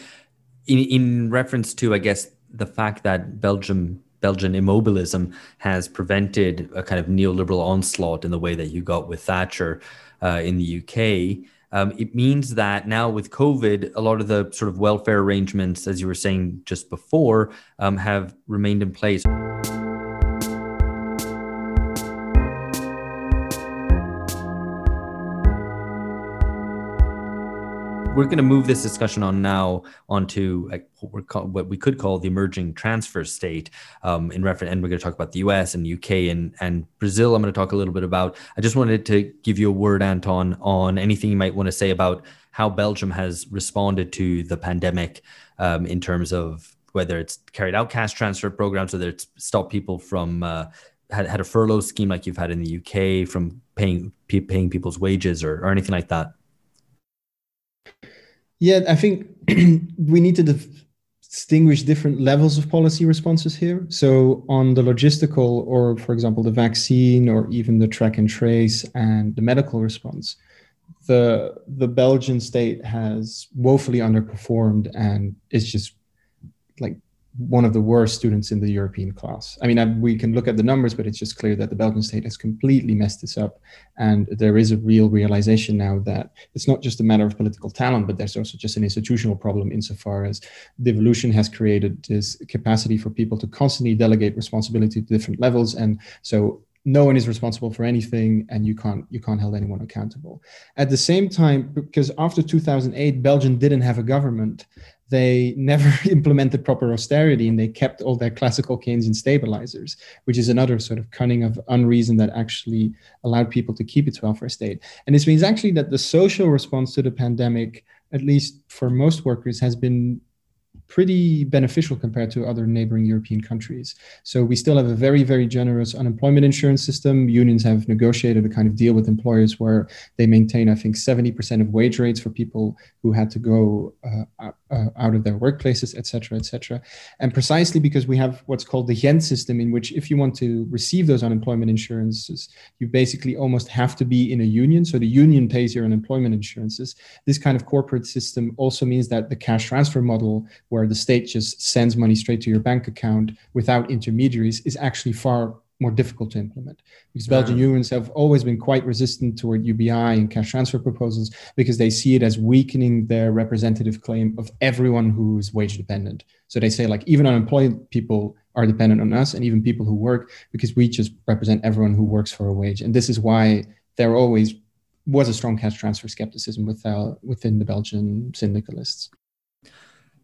in, in reference to, I guess, the fact that Belgium Belgian immobilism has prevented a kind of neoliberal onslaught in the way that you got with Thatcher uh, in the UK. Um, it means that now with COVID, a lot of the sort of welfare arrangements, as you were saying just before, um, have remained in place. We're going to move this discussion on now onto like what, call, what we could call the emerging transfer state um, in reference, and we're going to talk about the U.S. and U.K. and and Brazil. I'm going to talk a little bit about. I just wanted to give you a word, Anton, on anything you might want to say about how Belgium has responded to the pandemic um, in terms of whether it's carried out cash transfer programs, whether it's stopped people from uh, had, had a furlough scheme like you've had in the UK from paying paying people's wages or, or anything like that. Yeah, I think we need to distinguish different levels of policy responses here. So, on the logistical, or for example, the vaccine, or even the track and trace and the medical response, the the Belgian state has woefully underperformed and is just like one of the worst students in the European class. I mean, I, we can look at the numbers, but it's just clear that the Belgian state has completely messed this up. And there is a real realization now that it's not just a matter of political talent, but there's also just an institutional problem insofar as devolution has created this capacity for people to constantly delegate responsibility to different levels. And so no one is responsible for anything and you can't you can't hold anyone accountable at the same time because after 2008 belgium didn't have a government they never implemented proper austerity and they kept all their classical Keynesian stabilizers, which is another sort of cunning of unreason that actually allowed people to keep its welfare state. And this means actually that the social response to the pandemic, at least for most workers, has been pretty beneficial compared to other neighboring European countries. So we still have a very, very generous unemployment insurance system. Unions have negotiated a kind of deal with employers where they maintain, I think, 70% of wage rates for people who had to go uh, uh, out of their workplaces, et cetera, et cetera. And precisely because we have what's called the Ghent system, in which if you want to receive those unemployment insurances, you basically almost have to be in a union. So the union pays your unemployment insurances. This kind of corporate system also means that the cash transfer model, where the state just sends money straight to your bank account without intermediaries, is actually far more difficult to implement because Belgian unions have always been quite resistant toward UBI and cash transfer proposals because they see it as weakening their representative claim of everyone who's wage dependent. So they say like even unemployed people are dependent on us and even people who work because we just represent everyone who works for a wage. And this is why there always was a strong cash transfer skepticism with, uh, within the Belgian syndicalists.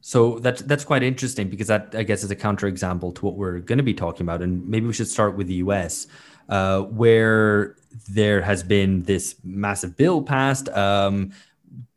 So that's that's quite interesting because that I guess is a counterexample to what we're going to be talking about, and maybe we should start with the U.S., uh, where there has been this massive bill passed, um,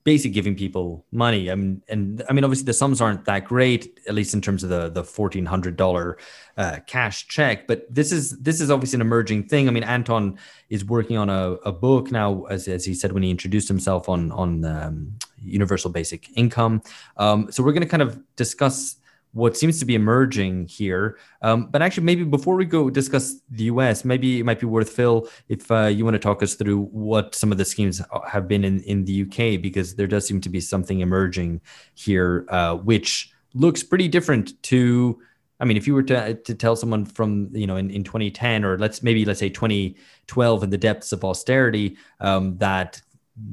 basically giving people money. I mean, and I mean, obviously the sums aren't that great, at least in terms of the the fourteen hundred dollar uh, cash check. But this is this is obviously an emerging thing. I mean, Anton is working on a, a book now, as, as he said when he introduced himself on on um, universal basic income. Um, so we're going to kind of discuss what seems to be emerging here. Um, but actually, maybe before we go discuss the US, maybe it might be worth, Phil, if uh, you want to talk us through what some of the schemes have been in, in the UK, because there does seem to be something emerging here, uh, which looks pretty different to. I mean, if you were to, to tell someone from, you know, in, in 2010 or let's maybe, let's say 2012 in the depths of austerity, um, that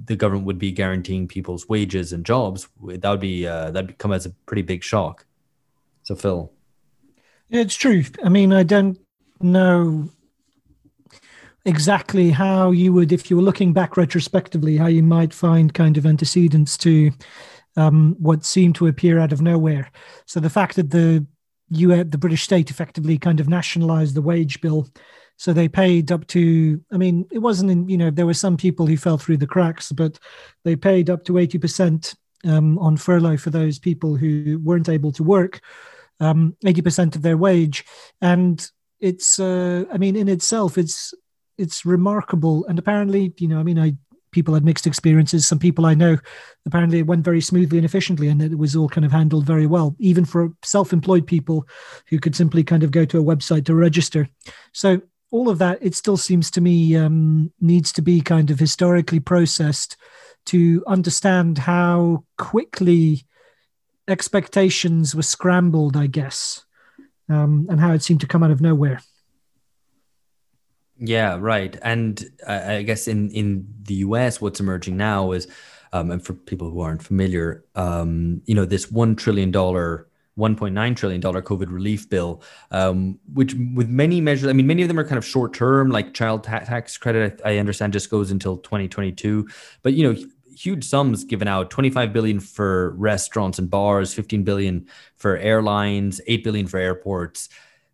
the government would be guaranteeing people's wages and jobs, that would be, uh, that'd come as a pretty big shock. So, Phil. yeah, It's true. I mean, I don't know exactly how you would, if you were looking back retrospectively, how you might find kind of antecedents to um, what seemed to appear out of nowhere. So the fact that the you the British state effectively kind of nationalized the wage bill So they paid up to, I mean, it wasn't in, you know, there were some people who fell through the cracks, but they paid up to 80% um, on furlough for those people who weren't able to work, um, 80% of their wage. And it's, uh, I mean, in itself, it's, it's remarkable. And apparently, you know, I mean, I people had mixed experiences. Some people I know, apparently it went very smoothly and efficiently, and it was all kind of handled very well, even for self employed people who could simply kind of go to a website to register. So, all of that, it still seems to me, um, needs to be kind of historically processed to understand how quickly expectations were scrambled, I guess, um, and how it seemed to come out of nowhere. Yeah, right. And I guess in in the US, what's emerging now is, um, and for people who aren't familiar, um, you know, this one trillion dollar. $1.9 trillion COVID relief bill, um, which with many measures, I mean, many of them are kind of short term, like child tax credit, I, I understand just goes until 2022. But, you know, huge sums given out 25 billion for restaurants and bars 15 billion for airlines 8 billion for airports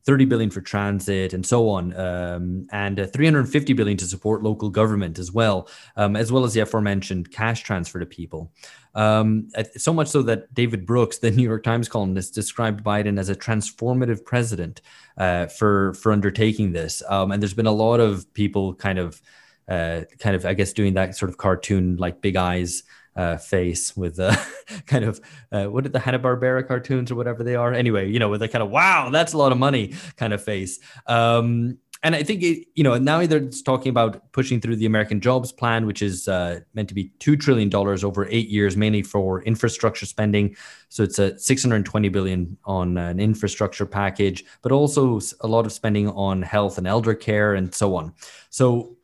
30 billion for transit and so on um, and uh, 350 billion to support local government as well um, as well as the aforementioned cash transfer to people. Um, so much so that david brooks the new york times columnist described biden as a transformative president uh, for for undertaking this. Um, and there's been a lot of people kind of uh, kind of i guess doing that sort of cartoon like big eyes uh, face with uh, kind of uh, what are the Hanna Barbera cartoons or whatever they are. Anyway, you know, with a kind of wow, that's a lot of money kind of face. Um, and I think it, you know now they're talking about pushing through the American Jobs Plan, which is uh, meant to be two trillion dollars over eight years, mainly for infrastructure spending. So it's a 620 billion on an infrastructure package, but also a lot of spending on health and elder care and so on. So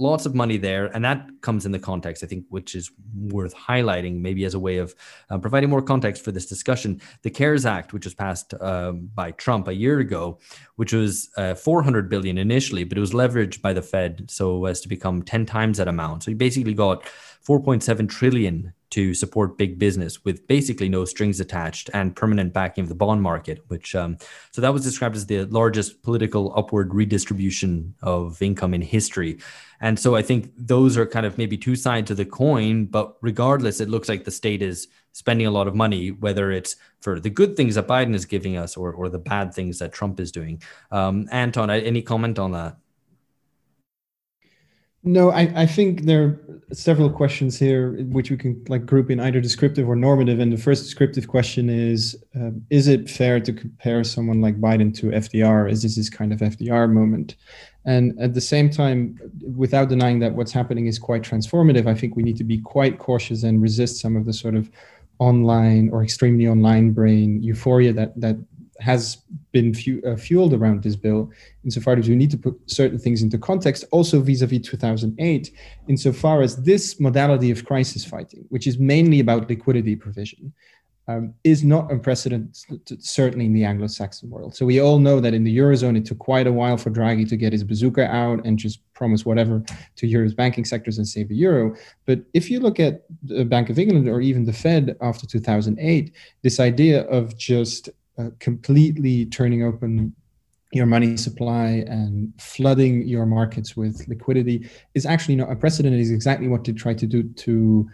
lots of money there and that comes in the context i think which is worth highlighting maybe as a way of uh, providing more context for this discussion. The cares act which was passed um, by trump a year ago which was uh, 400 billion initially but it was leveraged by the fed so as to become 10 times that amount. So you basically got 4.7 trillion to support big business with basically no strings attached and permanent backing of the bond market, which um, so that was described as the largest political upward redistribution of income in history. And so I think those are kind of maybe two sides of the coin, but regardless, it looks like the state is spending a lot of money, whether it's for the good things that Biden is giving us or, or the bad things that Trump is doing. Um, Anton, any comment on that? No, I, I think there are several questions here which we can like group in either descriptive or normative. And the first descriptive question is: um, Is it fair to compare someone like Biden to FDR? Is this this kind of FDR moment? And at the same time, without denying that what's happening is quite transformative, I think we need to be quite cautious and resist some of the sort of online or extremely online brain euphoria that that has been fu- uh, fueled around this bill insofar as we need to put certain things into context also vis-a-vis 2008 insofar as this modality of crisis fighting which is mainly about liquidity provision um, is not unprecedented, certainly in the Anglo-Saxon world. So we all know that in the eurozone, it took quite a while for Draghi to get his bazooka out and just promise whatever to Europe's banking sectors and save the euro. But if you look at the Bank of England or even the Fed after 2008, this idea of just uh, completely turning open your money supply and flooding your markets with liquidity is actually not unprecedented. Is exactly what they tried to do to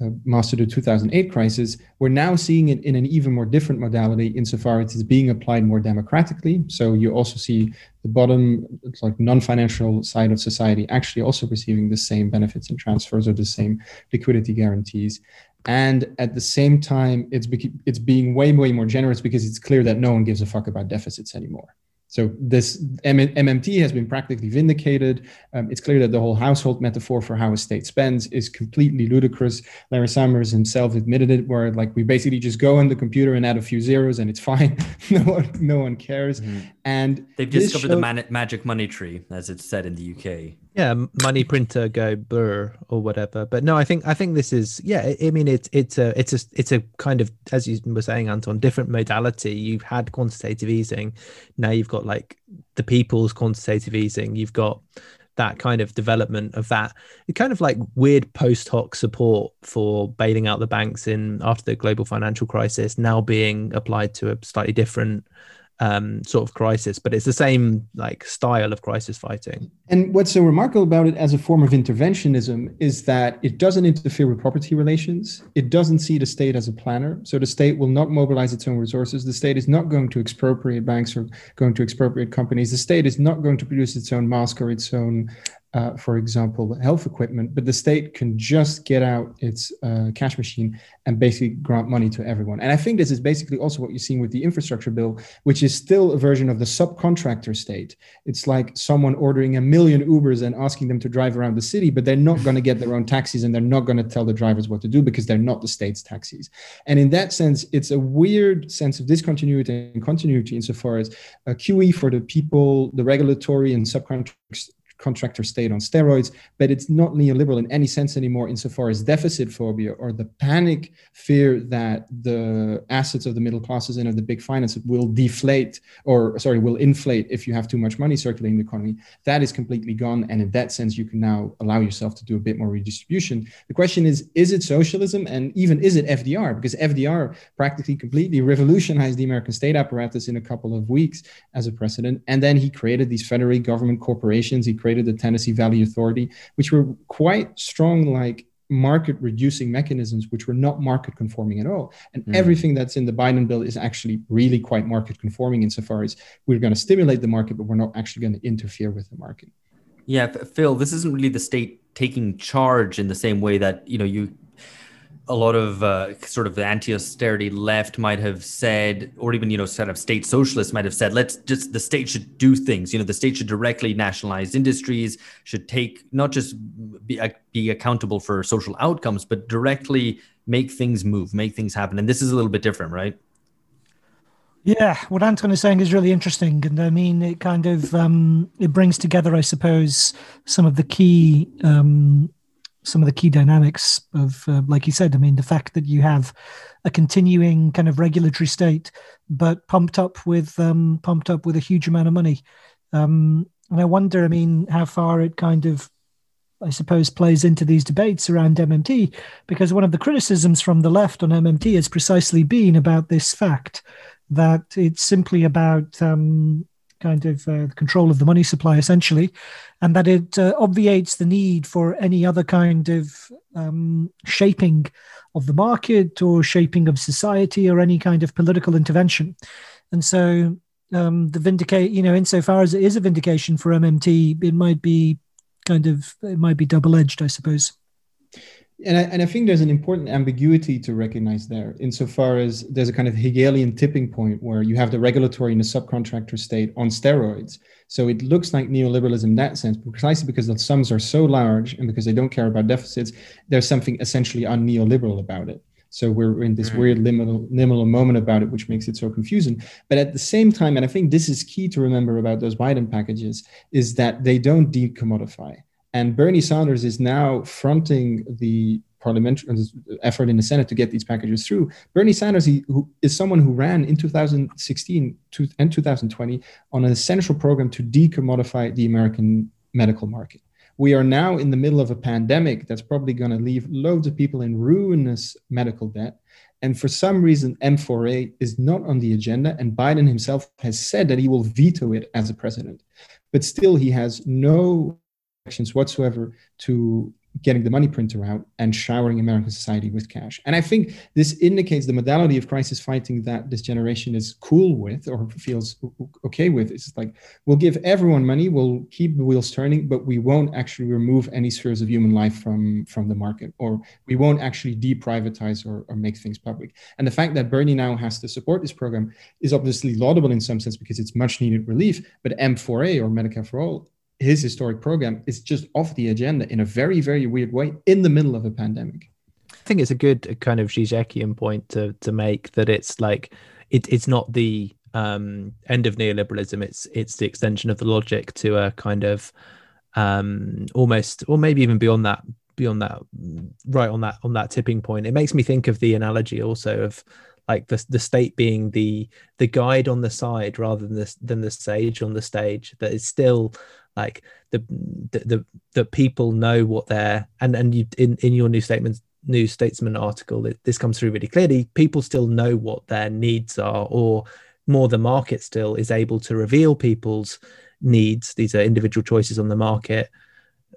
uh, master the 2008 crisis. We're now seeing it in an even more different modality insofar as it's being applied more democratically. So you also see the bottom, like non-financial side of society, actually also receiving the same benefits and transfers or the same liquidity guarantees and at the same time it's be- it's being way way more generous because it's clear that no one gives a fuck about deficits anymore so this M- MMT has been practically vindicated. Um, it's clear that the whole household metaphor for how a state spends is completely ludicrous. Larry Summers himself admitted it, where like we basically just go on the computer and add a few zeros and it's fine. no one, no one cares. Mm-hmm. And they've discovered showed- the man- magic money tree, as it's said in the UK. Yeah, money printer go burr or whatever. But no, I think I think this is yeah. I mean, it's it's a it's a it's a kind of as you were saying, Anton, different modality. You've had quantitative easing, now you've got like the people's quantitative easing. You've got that kind of development of that kind of like weird post hoc support for bailing out the banks in after the global financial crisis now being applied to a slightly different um, sort of crisis, but it's the same like style of crisis fighting. And what's so remarkable about it as a form of interventionism is that it doesn't interfere with property relations. It doesn't see the state as a planner. So the state will not mobilize its own resources. The state is not going to expropriate banks or going to expropriate companies. The state is not going to produce its own mask or its own uh, for example, health equipment, but the state can just get out its uh, cash machine and basically grant money to everyone. And I think this is basically also what you're seeing with the infrastructure bill, which is still a version of the subcontractor state. It's like someone ordering a million Ubers and asking them to drive around the city, but they're not going to get their own taxis and they're not going to tell the drivers what to do because they're not the state's taxis. And in that sense, it's a weird sense of discontinuity and continuity insofar as a QE for the people, the regulatory and subcontractors contractor state on steroids, but it's not neoliberal in any sense anymore, insofar as deficit phobia or the panic fear that the assets of the middle classes and of the big finance will deflate or, sorry, will inflate if you have too much money circulating in the economy. That is completely gone. And in that sense, you can now allow yourself to do a bit more redistribution. The question is is it socialism? And even is it FDR? Because FDR practically completely revolutionized the American state apparatus in a couple of weeks as a precedent. And then he created these federal government corporations. He created the Tennessee Valley Authority, which were quite strong, like market reducing mechanisms, which were not market conforming at all. And mm. everything that's in the Biden bill is actually really quite market conforming insofar as we're going to stimulate the market, but we're not actually going to interfere with the market. Yeah, Phil, this isn't really the state taking charge in the same way that you know you a lot of uh, sort of the anti-austerity left might have said, or even you know, sort of state socialists might have said, let's just the state should do things. You know, the state should directly nationalize industries, should take not just be, uh, be accountable for social outcomes, but directly make things move, make things happen. And this is a little bit different, right? Yeah, what Anton is saying is really interesting, and I mean, it kind of um, it brings together, I suppose, some of the key um, some of the key dynamics of, uh, like you said, I mean, the fact that you have a continuing kind of regulatory state, but pumped up with um, pumped up with a huge amount of money. Um, and I wonder, I mean, how far it kind of, I suppose, plays into these debates around MMT, because one of the criticisms from the left on MMT has precisely been about this fact that it's simply about um, kind of uh, control of the money supply, essentially, and that it uh, obviates the need for any other kind of um, shaping of the market or shaping of society or any kind of political intervention. And so, um, the vindicate, you know, insofar as it is a vindication for MMT, it might be kind of it might be double edged, I suppose and I, and I think there's an important ambiguity to recognize there, insofar as there's a kind of Hegelian tipping point where you have the regulatory and the subcontractor state on steroids. So it looks like neoliberalism in that sense, precisely because the sums are so large and because they don't care about deficits, there's something essentially un-neoliberal about it. So we're in this mm. weird liminal, liminal moment about it, which makes it so confusing. But at the same time, and I think this is key to remember about those Biden packages, is that they don't decommodify. And Bernie Sanders is now fronting the parliamentary uh, effort in the Senate to get these packages through. Bernie Sanders he, who is someone who ran in 2016 and 2020 on an essential program to decommodify the American medical market. We are now in the middle of a pandemic that's probably going to leave loads of people in ruinous medical debt. And for some reason, M4A is not on the agenda. And Biden himself has said that he will veto it as a president. But still, he has no actions whatsoever to getting the money printer out and showering American society with cash. And I think this indicates the modality of crisis fighting that this generation is cool with or feels okay with. It's like we'll give everyone money, we'll keep the wheels turning, but we won't actually remove any spheres of human life from from the market, or we won't actually deprivatize or, or make things public. And the fact that Bernie now has to support this program is obviously laudable in some sense because it's much needed relief. But M4A or Medicare for All his historic program is just off the agenda in a very, very weird way in the middle of a pandemic. I think it's a good kind of Zizekian point to to make that it's like it, it's not the um, end of neoliberalism. It's it's the extension of the logic to a kind of um, almost, or maybe even beyond that, beyond that, right on that on that tipping point. It makes me think of the analogy also of like the the state being the the guide on the side rather than the than the sage on the stage. That is still like the the the, the people know what they're and and you in in your new statement new statesman article this comes through really clearly people still know what their needs are or more the market still is able to reveal people's needs. These are individual choices on the market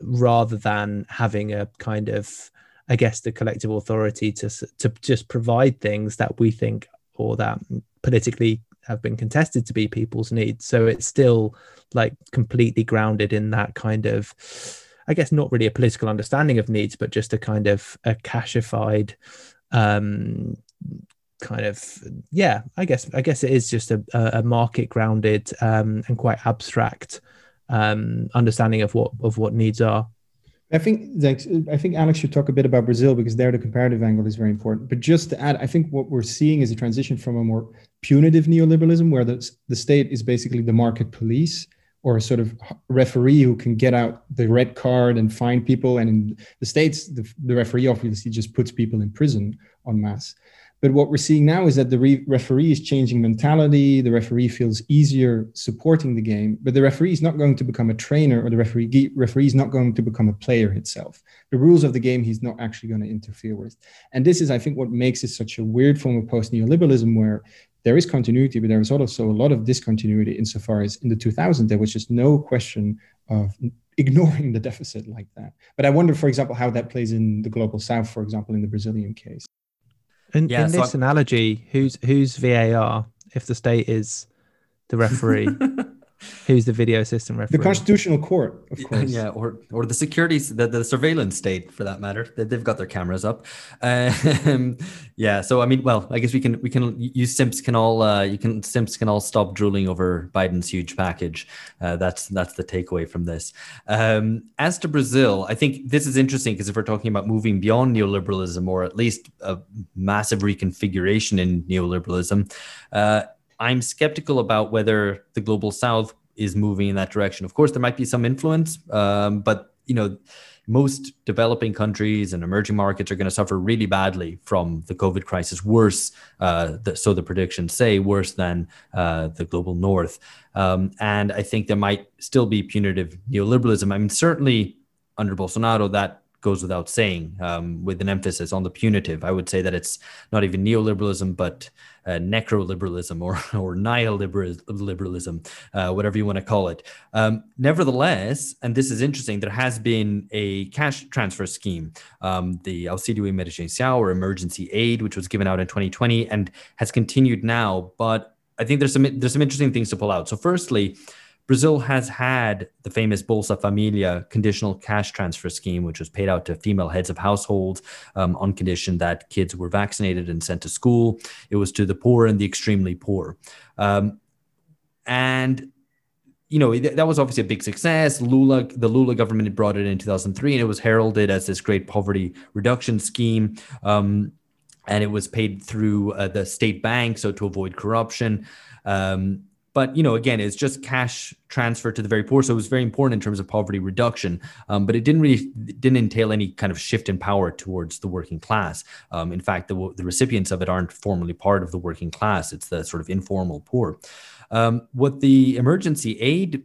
rather than having a kind of I guess the collective authority to to just provide things that we think or that politically have been contested to be people's needs. So it's still like completely grounded in that kind of, I guess, not really a political understanding of needs, but just a kind of a cashified, um, kind of yeah. I guess I guess it is just a, a market grounded um, and quite abstract um, understanding of what of what needs are. I think I think Alex should talk a bit about Brazil because there the comparative angle is very important. But just to add, I think what we're seeing is a transition from a more punitive neoliberalism, where the, the state is basically the market police or a sort of referee who can get out the red card and find people. And in the states, the, the referee obviously just puts people in prison en masse. But what we're seeing now is that the re- referee is changing mentality. The referee feels easier supporting the game, but the referee is not going to become a trainer, or the referee referee is not going to become a player itself. The rules of the game he's not actually going to interfere with. And this is, I think, what makes it such a weird form of post neoliberalism, where there is continuity, but there is also a lot of discontinuity insofar as in the 2000s there was just no question of ignoring the deficit like that. But I wonder, for example, how that plays in the global south, for example, in the Brazilian case. In, yeah, in so this I'm... analogy, who's who's VAR if the state is the referee? Who's the video system referee? The Constitutional Court, of course. Yeah, or or the security, the, the surveillance state, for that matter. They've got their cameras up. Um, yeah. So I mean, well, I guess we can we can you simps can all uh, you can simps can all stop drooling over Biden's huge package. Uh, that's that's the takeaway from this. Um, as to Brazil, I think this is interesting because if we're talking about moving beyond neoliberalism or at least a massive reconfiguration in neoliberalism. Uh, I'm skeptical about whether the global south is moving in that direction. Of course, there might be some influence, um, but you know, most developing countries and emerging markets are going to suffer really badly from the COVID crisis, worse, uh, the, so the predictions say, worse than uh, the global north. Um, and I think there might still be punitive neoliberalism. I mean, certainly under Bolsonaro, that goes without saying, um, with an emphasis on the punitive. I would say that it's not even neoliberalism, but uh, necroliberalism or, or neoliberalism, uh, whatever you want to call it. Um, nevertheless, and this is interesting, there has been a cash transfer scheme, um, the Auxílio Emergencial or emergency aid, which was given out in 2020 and has continued now. But I think there's some there's some interesting things to pull out. So, firstly, Brazil has had the famous Bolsa Familia conditional cash transfer scheme, which was paid out to female heads of households um, on condition that kids were vaccinated and sent to school. It was to the poor and the extremely poor. Um, and you know that was obviously a big success. Lula, the Lula government brought it in 2003, and it was heralded as this great poverty reduction scheme. Um, and it was paid through uh, the state bank, so to avoid corruption. Um, but you know again it's just cash transfer to the very poor. So it was very important in terms of poverty reduction. Um, but it didn't really didn't entail any kind of shift in power towards the working class. Um, in fact the, the recipients of it aren't formally part of the working class. It's the sort of informal poor. Um, what the emergency aid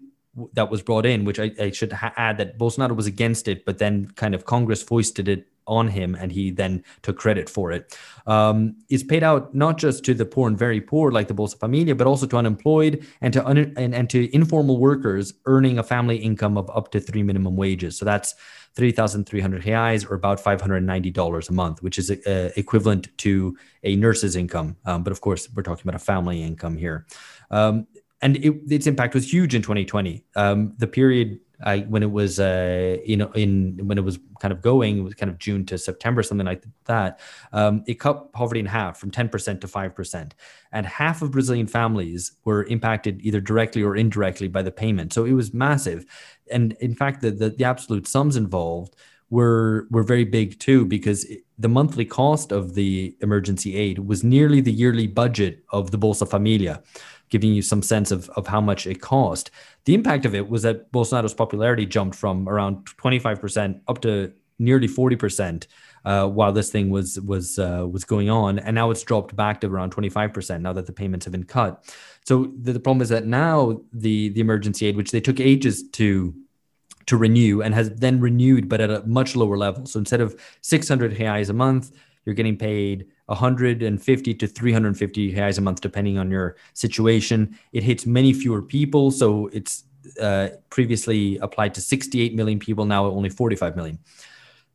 that was brought in, which I, I should ha- add that Bolsonaro was against it, but then kind of Congress foisted it on him and he then took credit for it. Um, is paid out not just to the poor and very poor like the Bolsa Familia, but also to unemployed and to un- and, and to informal workers earning a family income of up to three minimum wages. So that's 3,300 reais or about $590 a month, which is uh, equivalent to a nurse's income. Um, but of course, we're talking about a family income here. Um, and it, its impact was huge in 2020. Um, the period I, when it was uh, you know in when it was kind of going, it was kind of June to September, something like that. Um, it cut poverty in half from 10% to 5%, and half of Brazilian families were impacted either directly or indirectly by the payment. So it was massive, and in fact, the the, the absolute sums involved were were very big too because the monthly cost of the emergency aid was nearly the yearly budget of the Bolsa Familia giving you some sense of, of how much it cost. The impact of it was that Bolsonaro's popularity jumped from around 25% up to nearly 40% uh, while this thing was was uh, was going on, and now it's dropped back to around 25% now that the payments have been cut. So the, the problem is that now the the emergency aid, which they took ages to to renew and has then renewed, but at a much lower level. So instead of 600 reais a month, you're getting paid 150 to 350 reais a month, depending on your situation. It hits many fewer people, so it's uh, previously applied to 68 million people, now only 45 million.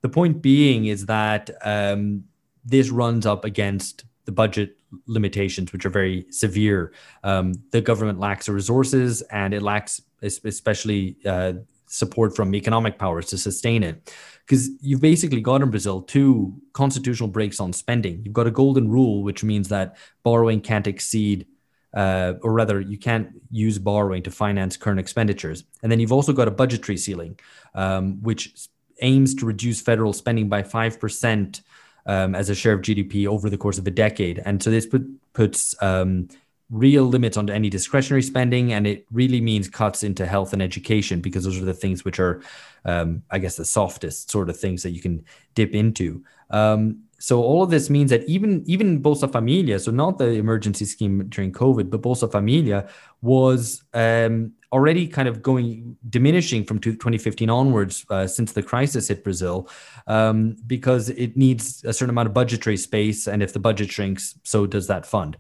The point being is that um, this runs up against the budget limitations, which are very severe. Um, the government lacks the resources and it lacks, especially uh, support from economic powers to sustain it. Because you've basically got in Brazil two constitutional breaks on spending. You've got a golden rule, which means that borrowing can't exceed uh, or rather, you can't use borrowing to finance current expenditures. And then you've also got a budgetary ceiling, um, which aims to reduce federal spending by 5% um, as a share of GDP over the course of a decade. And so this put, puts um, real limits on any discretionary spending, and it really means cuts into health and education because those are the things which are, um, I guess, the softest sort of things that you can dip into. Um, so all of this means that even even Bolsa Familia, so not the emergency scheme during COVID, but Bolsa Familia was um, already kind of going diminishing from 2015 onwards uh, since the crisis hit Brazil, um, because it needs a certain amount of budgetary space, and if the budget shrinks, so does that fund.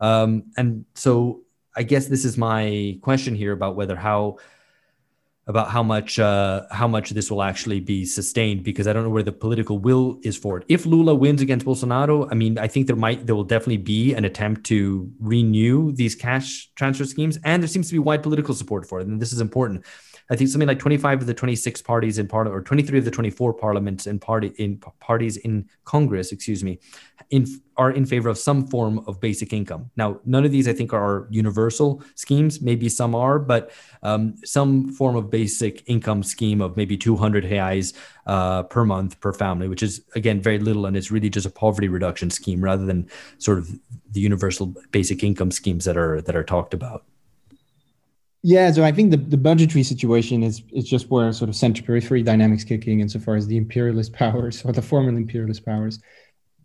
Um, and so I guess this is my question here about whether how about how much uh, how much this will actually be sustained because I don't know where the political will is for it. If Lula wins against Bolsonaro, I mean, I think there might there will definitely be an attempt to renew these cash transfer schemes, and there seems to be wide political support for it, and this is important. I think something like 25 of the 26 parties in parliament, or 23 of the 24 parliaments in party in parties in Congress, excuse me, in are in favor of some form of basic income. Now, none of these I think are universal schemes. Maybe some are, but um, some form of basic income scheme of maybe 200 reais uh, per month per family, which is again very little, and it's really just a poverty reduction scheme rather than sort of the universal basic income schemes that are that are talked about. Yeah, so I think the, the budgetary situation is is just where sort of center periphery dynamics kicking insofar as the imperialist powers or the former imperialist powers,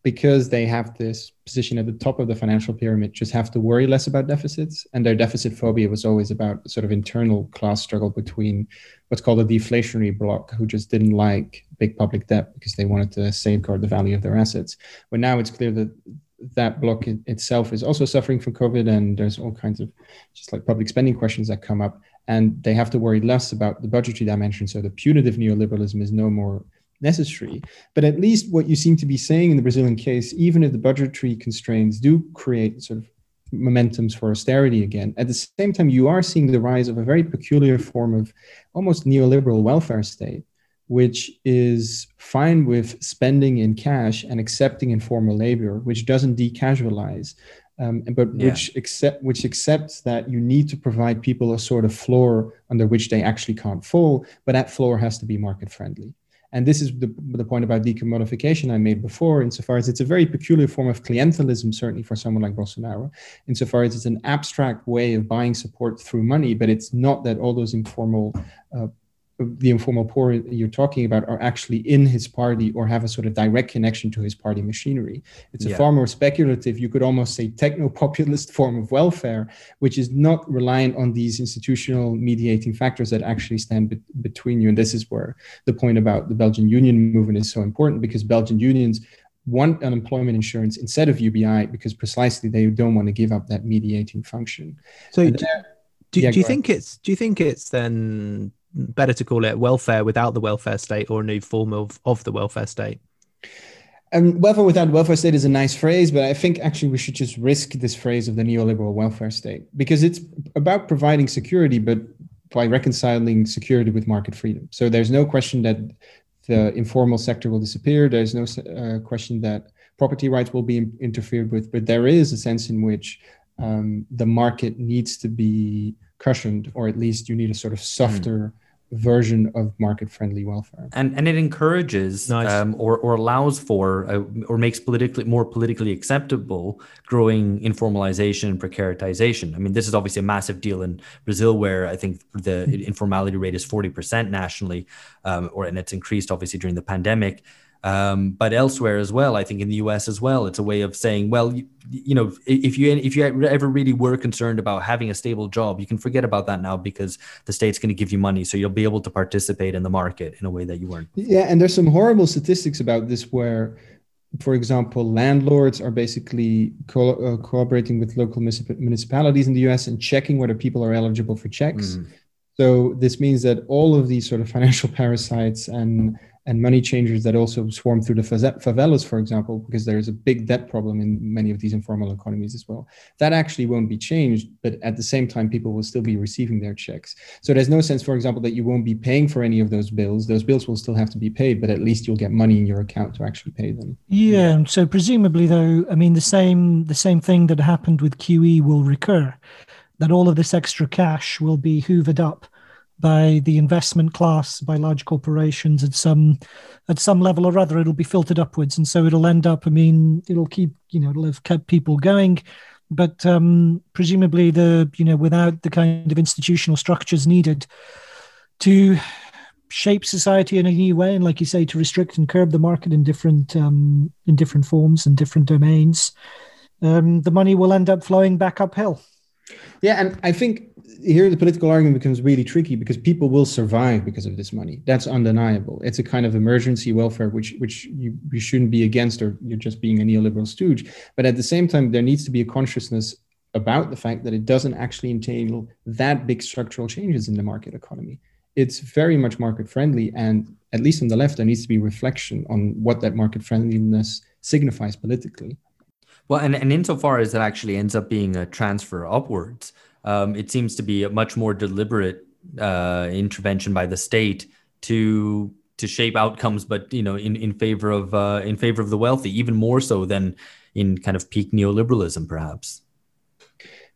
because they have this position at the top of the financial pyramid, just have to worry less about deficits. And their deficit phobia was always about sort of internal class struggle between what's called a deflationary bloc, who just didn't like big public debt because they wanted to safeguard the value of their assets. But now it's clear that that block in itself is also suffering from COVID, and there's all kinds of just like public spending questions that come up, and they have to worry less about the budgetary dimension. So the punitive neoliberalism is no more necessary. But at least what you seem to be saying in the Brazilian case, even if the budgetary constraints do create sort of momentums for austerity again, at the same time, you are seeing the rise of a very peculiar form of almost neoliberal welfare state which is fine with spending in cash and accepting informal labor, which doesn't decasualize, um, but yeah. which accept which accepts that you need to provide people a sort of floor under which they actually can't fall, but that floor has to be market friendly. And this is the, the point about decommodification I made before, insofar as it's a very peculiar form of clientelism, certainly for someone like Bolsonaro, insofar as it's an abstract way of buying support through money, but it's not that all those informal uh, the informal poor you're talking about are actually in his party or have a sort of direct connection to his party machinery. It's a yeah. far more speculative, you could almost say techno populist form of welfare, which is not reliant on these institutional mediating factors that actually stand be- between you. And this is where the point about the Belgian union movement is so important because Belgian unions want unemployment insurance instead of UBI because precisely they don't want to give up that mediating function. So, do, do, yeah, do you think it's do you think it's then better to call it welfare without the welfare state or a new form of, of the welfare state? Um, welfare without welfare state is a nice phrase, but I think actually we should just risk this phrase of the neoliberal welfare state because it's about providing security, but by reconciling security with market freedom. So there's no question that the informal sector will disappear. There's no uh, question that property rights will be interfered with, but there is a sense in which um, the market needs to be cushioned, or at least you need a sort of softer mm. version of market-friendly welfare. And and it encourages nice. um, or or allows for uh, or makes politically more politically acceptable growing informalization and precaritization. I mean, this is obviously a massive deal in Brazil, where I think the hmm. informality rate is forty percent nationally, um, or and it's increased obviously during the pandemic. Um, but elsewhere as well, I think in the U.S. as well, it's a way of saying, well, you, you, know, if you if you ever really were concerned about having a stable job, you can forget about that now because the state's going to give you money, so you'll be able to participate in the market in a way that you weren't. Yeah, and there's some horrible statistics about this where for example, landlords are basically co- uh, cooperating with local municipalities in the US and checking whether people are eligible for checks. Mm. So this means that all of these sort of financial parasites and and money changers that also swarm through the favelas, for example, because there's a big debt problem in many of these informal economies as well. That actually won't be changed, but at the same time, people will still be receiving their checks. So there's no sense, for example, that you won't be paying for any of those bills. Those bills will still have to be paid, but at least you'll get money in your account to actually pay them. Yeah. So presumably, though, I mean, the same the same thing that happened with QE will recur. That all of this extra cash will be hoovered up by the investment class, by large corporations at some at some level or other. It'll be filtered upwards, and so it'll end up. I mean, it'll keep you know it'll have kept people going, but um, presumably the you know without the kind of institutional structures needed to shape society in a new way, and like you say, to restrict and curb the market in different um, in different forms and different domains, um, the money will end up flowing back uphill. Yeah, and I think here the political argument becomes really tricky because people will survive because of this money. That's undeniable. It's a kind of emergency welfare which which you, you shouldn't be against or you're just being a neoliberal stooge. But at the same time, there needs to be a consciousness about the fact that it doesn't actually entail that big structural changes in the market economy. It's very much market friendly, and at least on the left, there needs to be reflection on what that market friendliness signifies politically. Well, and, and insofar as it actually ends up being a transfer upwards, um, it seems to be a much more deliberate uh, intervention by the state to to shape outcomes, but you know, in, in favor of uh, in favor of the wealthy, even more so than in kind of peak neoliberalism, perhaps.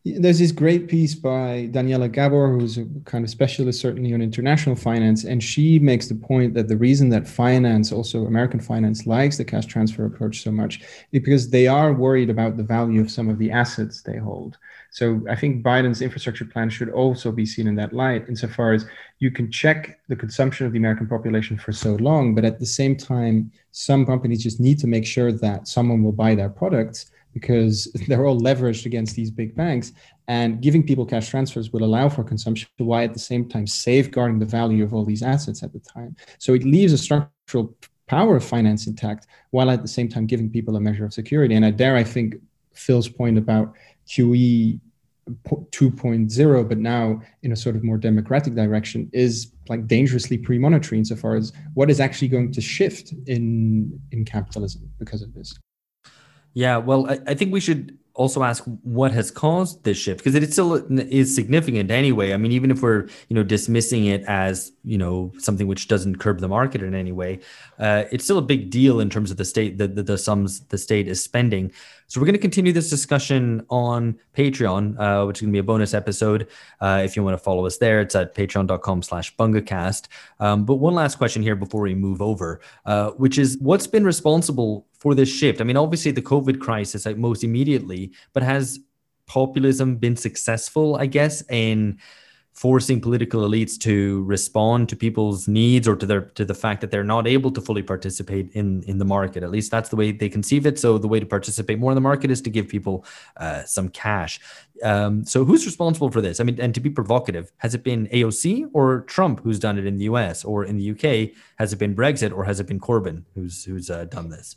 There's this great piece by Daniela Gabor, who's a kind of specialist, certainly on international finance, and she makes the point that the reason that finance, also American finance, likes the cash transfer approach so much is because they are worried about the value of some of the assets they hold. So I think Biden's infrastructure plan should also be seen in that light, insofar as you can check the consumption of the American population for so long, but at the same time, some companies just need to make sure that someone will buy their products because they're all leveraged against these big banks. And giving people cash transfers will allow for consumption while at the same time safeguarding the value of all these assets at the time. So it leaves a structural power of finance intact while at the same time giving people a measure of security. And I dare I think Phil's point about QE 2.0 but now in a sort of more democratic direction is like dangerously pre-monetary insofar as what is actually going to shift in in capitalism because of this. Yeah well i, I think we should also ask what has caused this shift because it still is significant anyway i mean even if we're you know dismissing it as you know something which doesn't curb the market in any way uh, it's still a big deal in terms of the state the, the, the sums the state is spending so we're going to continue this discussion on Patreon, uh, which is going to be a bonus episode. Uh, if you want to follow us there, it's at patreon.com slash bungacast. Um, but one last question here before we move over, uh, which is what's been responsible for this shift? I mean, obviously the COVID crisis like most immediately, but has populism been successful, I guess, in forcing political elites to respond to people's needs or to their to the fact that they're not able to fully participate in in the market? At least that's the way they conceive it. So the way to participate more in the market is to give people uh, some cash. Um, so who's responsible for this? I mean and to be provocative has it been aoc or trump who's done it in the us or in the uk has it been brexit or has it been corbyn who's who's uh, done this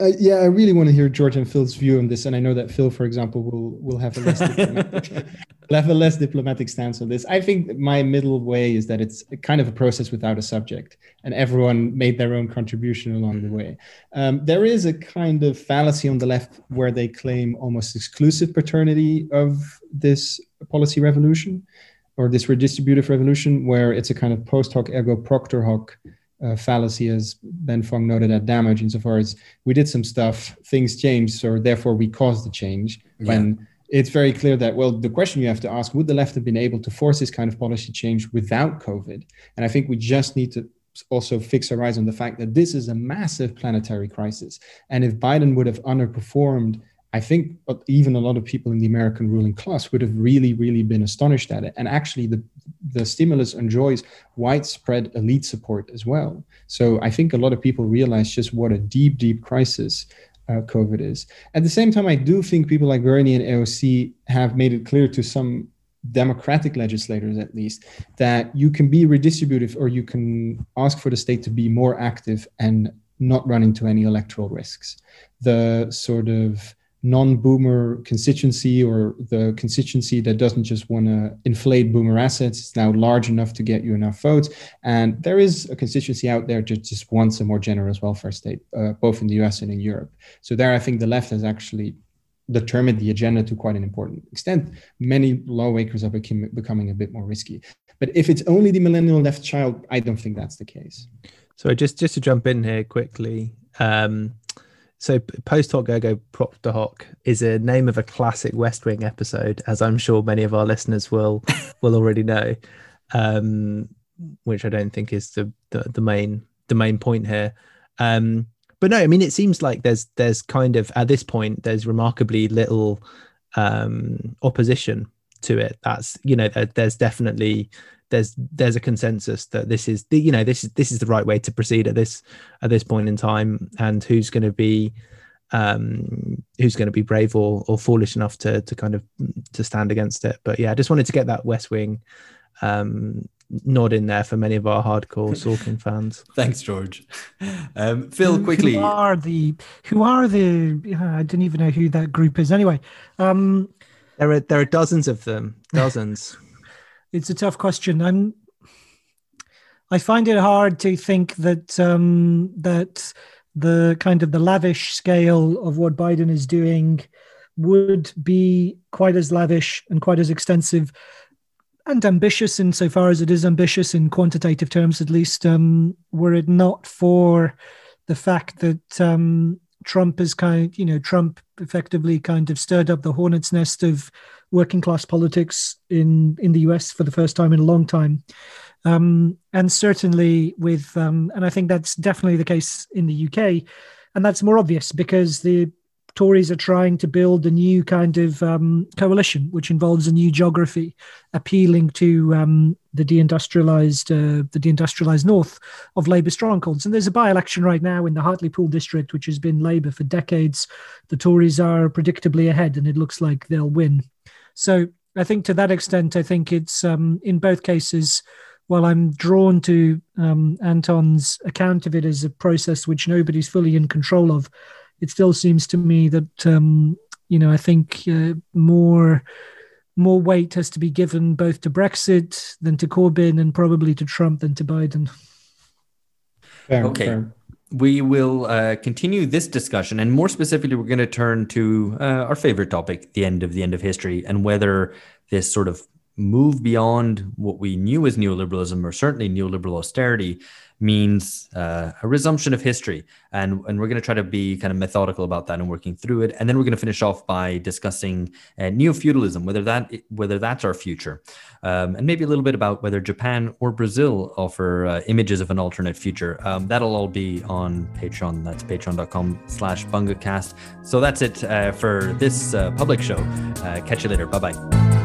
uh, yeah, I really want to hear George and Phil's view on this, and I know that Phil, for example, will will have a less diplomatic, will have a less diplomatic stance on this. I think my middle way is that it's kind of a process without a subject, and everyone made their own contribution along the mm-hmm. way. Um, there is a kind of fallacy on the left where they claim almost exclusive paternity of this policy revolution, or this redistributive revolution, where it's a kind of post hoc ergo propter hoc uh, fallacy, as Ben Fong noted, at damage insofar as we did some stuff, things changed, so therefore we caused the change. Yeah. When it's very clear that, well, the question you have to ask would the left have been able to force this kind of policy change without COVID? And I think we just need to also fix our eyes on the fact that this is a massive planetary crisis. And if Biden would have underperformed I think even a lot of people in the American ruling class would have really, really been astonished at it. And actually, the, the stimulus enjoys widespread elite support as well. So I think a lot of people realize just what a deep, deep crisis uh, COVID is. At the same time, I do think people like Bernie and AOC have made it clear to some democratic legislators at least that you can be redistributive or you can ask for the state to be more active and not run into any electoral risks. The sort of non-boomer constituency or the constituency that doesn't just want to inflate boomer assets is now large enough to get you enough votes. And there is a constituency out there that just wants a more generous welfare state uh, both in the us and in europe. So there i think the left has actually determined the agenda to quite an important extent. Many lawmakers are becoming, becoming a bit more risky. But if it's only the millennial left child i don't think that's the case. So just just to jump in here quickly um, so post hoc ergo propter hoc is a name of a classic West Wing episode, as I'm sure many of our listeners will will already know. Um, which I don't think is the, the, the main the main point here. Um, but no, I mean it seems like there's there's kind of at this point there's remarkably little um, opposition to it. That's you know there, there's definitely there's there's a consensus that this is the you know this is this is the right way to proceed at this at this point in time and who's going to be um who's going to be brave or or foolish enough to to kind of to stand against it but yeah i just wanted to get that west wing um nod in there for many of our hardcore Sorkin fans. Thanks, George. Um, Phil, quickly. Who are the? Who are the? I don't even know who that group is. Anyway, um, there are there are dozens of them. Dozens it's a tough question. I'm I find it hard to think that um, that the kind of the lavish scale of what Biden is doing would be quite as lavish and quite as extensive and ambitious insofar as it is ambitious in quantitative terms, at least, um, were it not for the fact that um, Trump is kind, you know, Trump effectively kind of stirred up the hornet's nest of working class politics in in the US for the first time in a long time. Um, and certainly with, um, and I think that's definitely the case in the UK, and that's more obvious because the Tories are trying to build a new kind of um, coalition, which involves a new geography, appealing to um, the deindustrialized, uh, the deindustrialized north of Labour strongholds. And there's a by-election right now in the Hartlepool district, which has been Labour for decades. The Tories are predictably ahead, and it looks like they'll win. So I think to that extent, I think it's um, in both cases. While I'm drawn to um, Anton's account of it as a process which nobody's fully in control of, it still seems to me that um, you know I think uh, more more weight has to be given both to Brexit than to Corbyn and probably to Trump than to Biden. Fair, okay. Fair we will uh, continue this discussion, and more specifically, we're going to turn to uh, our favorite topic, the end of the end of history, and whether this sort of move beyond what we knew as neoliberalism, or certainly neoliberal austerity, means uh, a resumption of history. And, and we're going to try to be kind of methodical about that and working through it. And then we're going to finish off by discussing uh, neo feudalism, whether that whether that's our future, um, and maybe a little bit about whether Japan or Brazil offer uh, images of an alternate future. Um, that'll all be on Patreon. That's patreon.com/slash bungacast. So that's it uh, for this uh, public show. Uh, catch you later. Bye bye.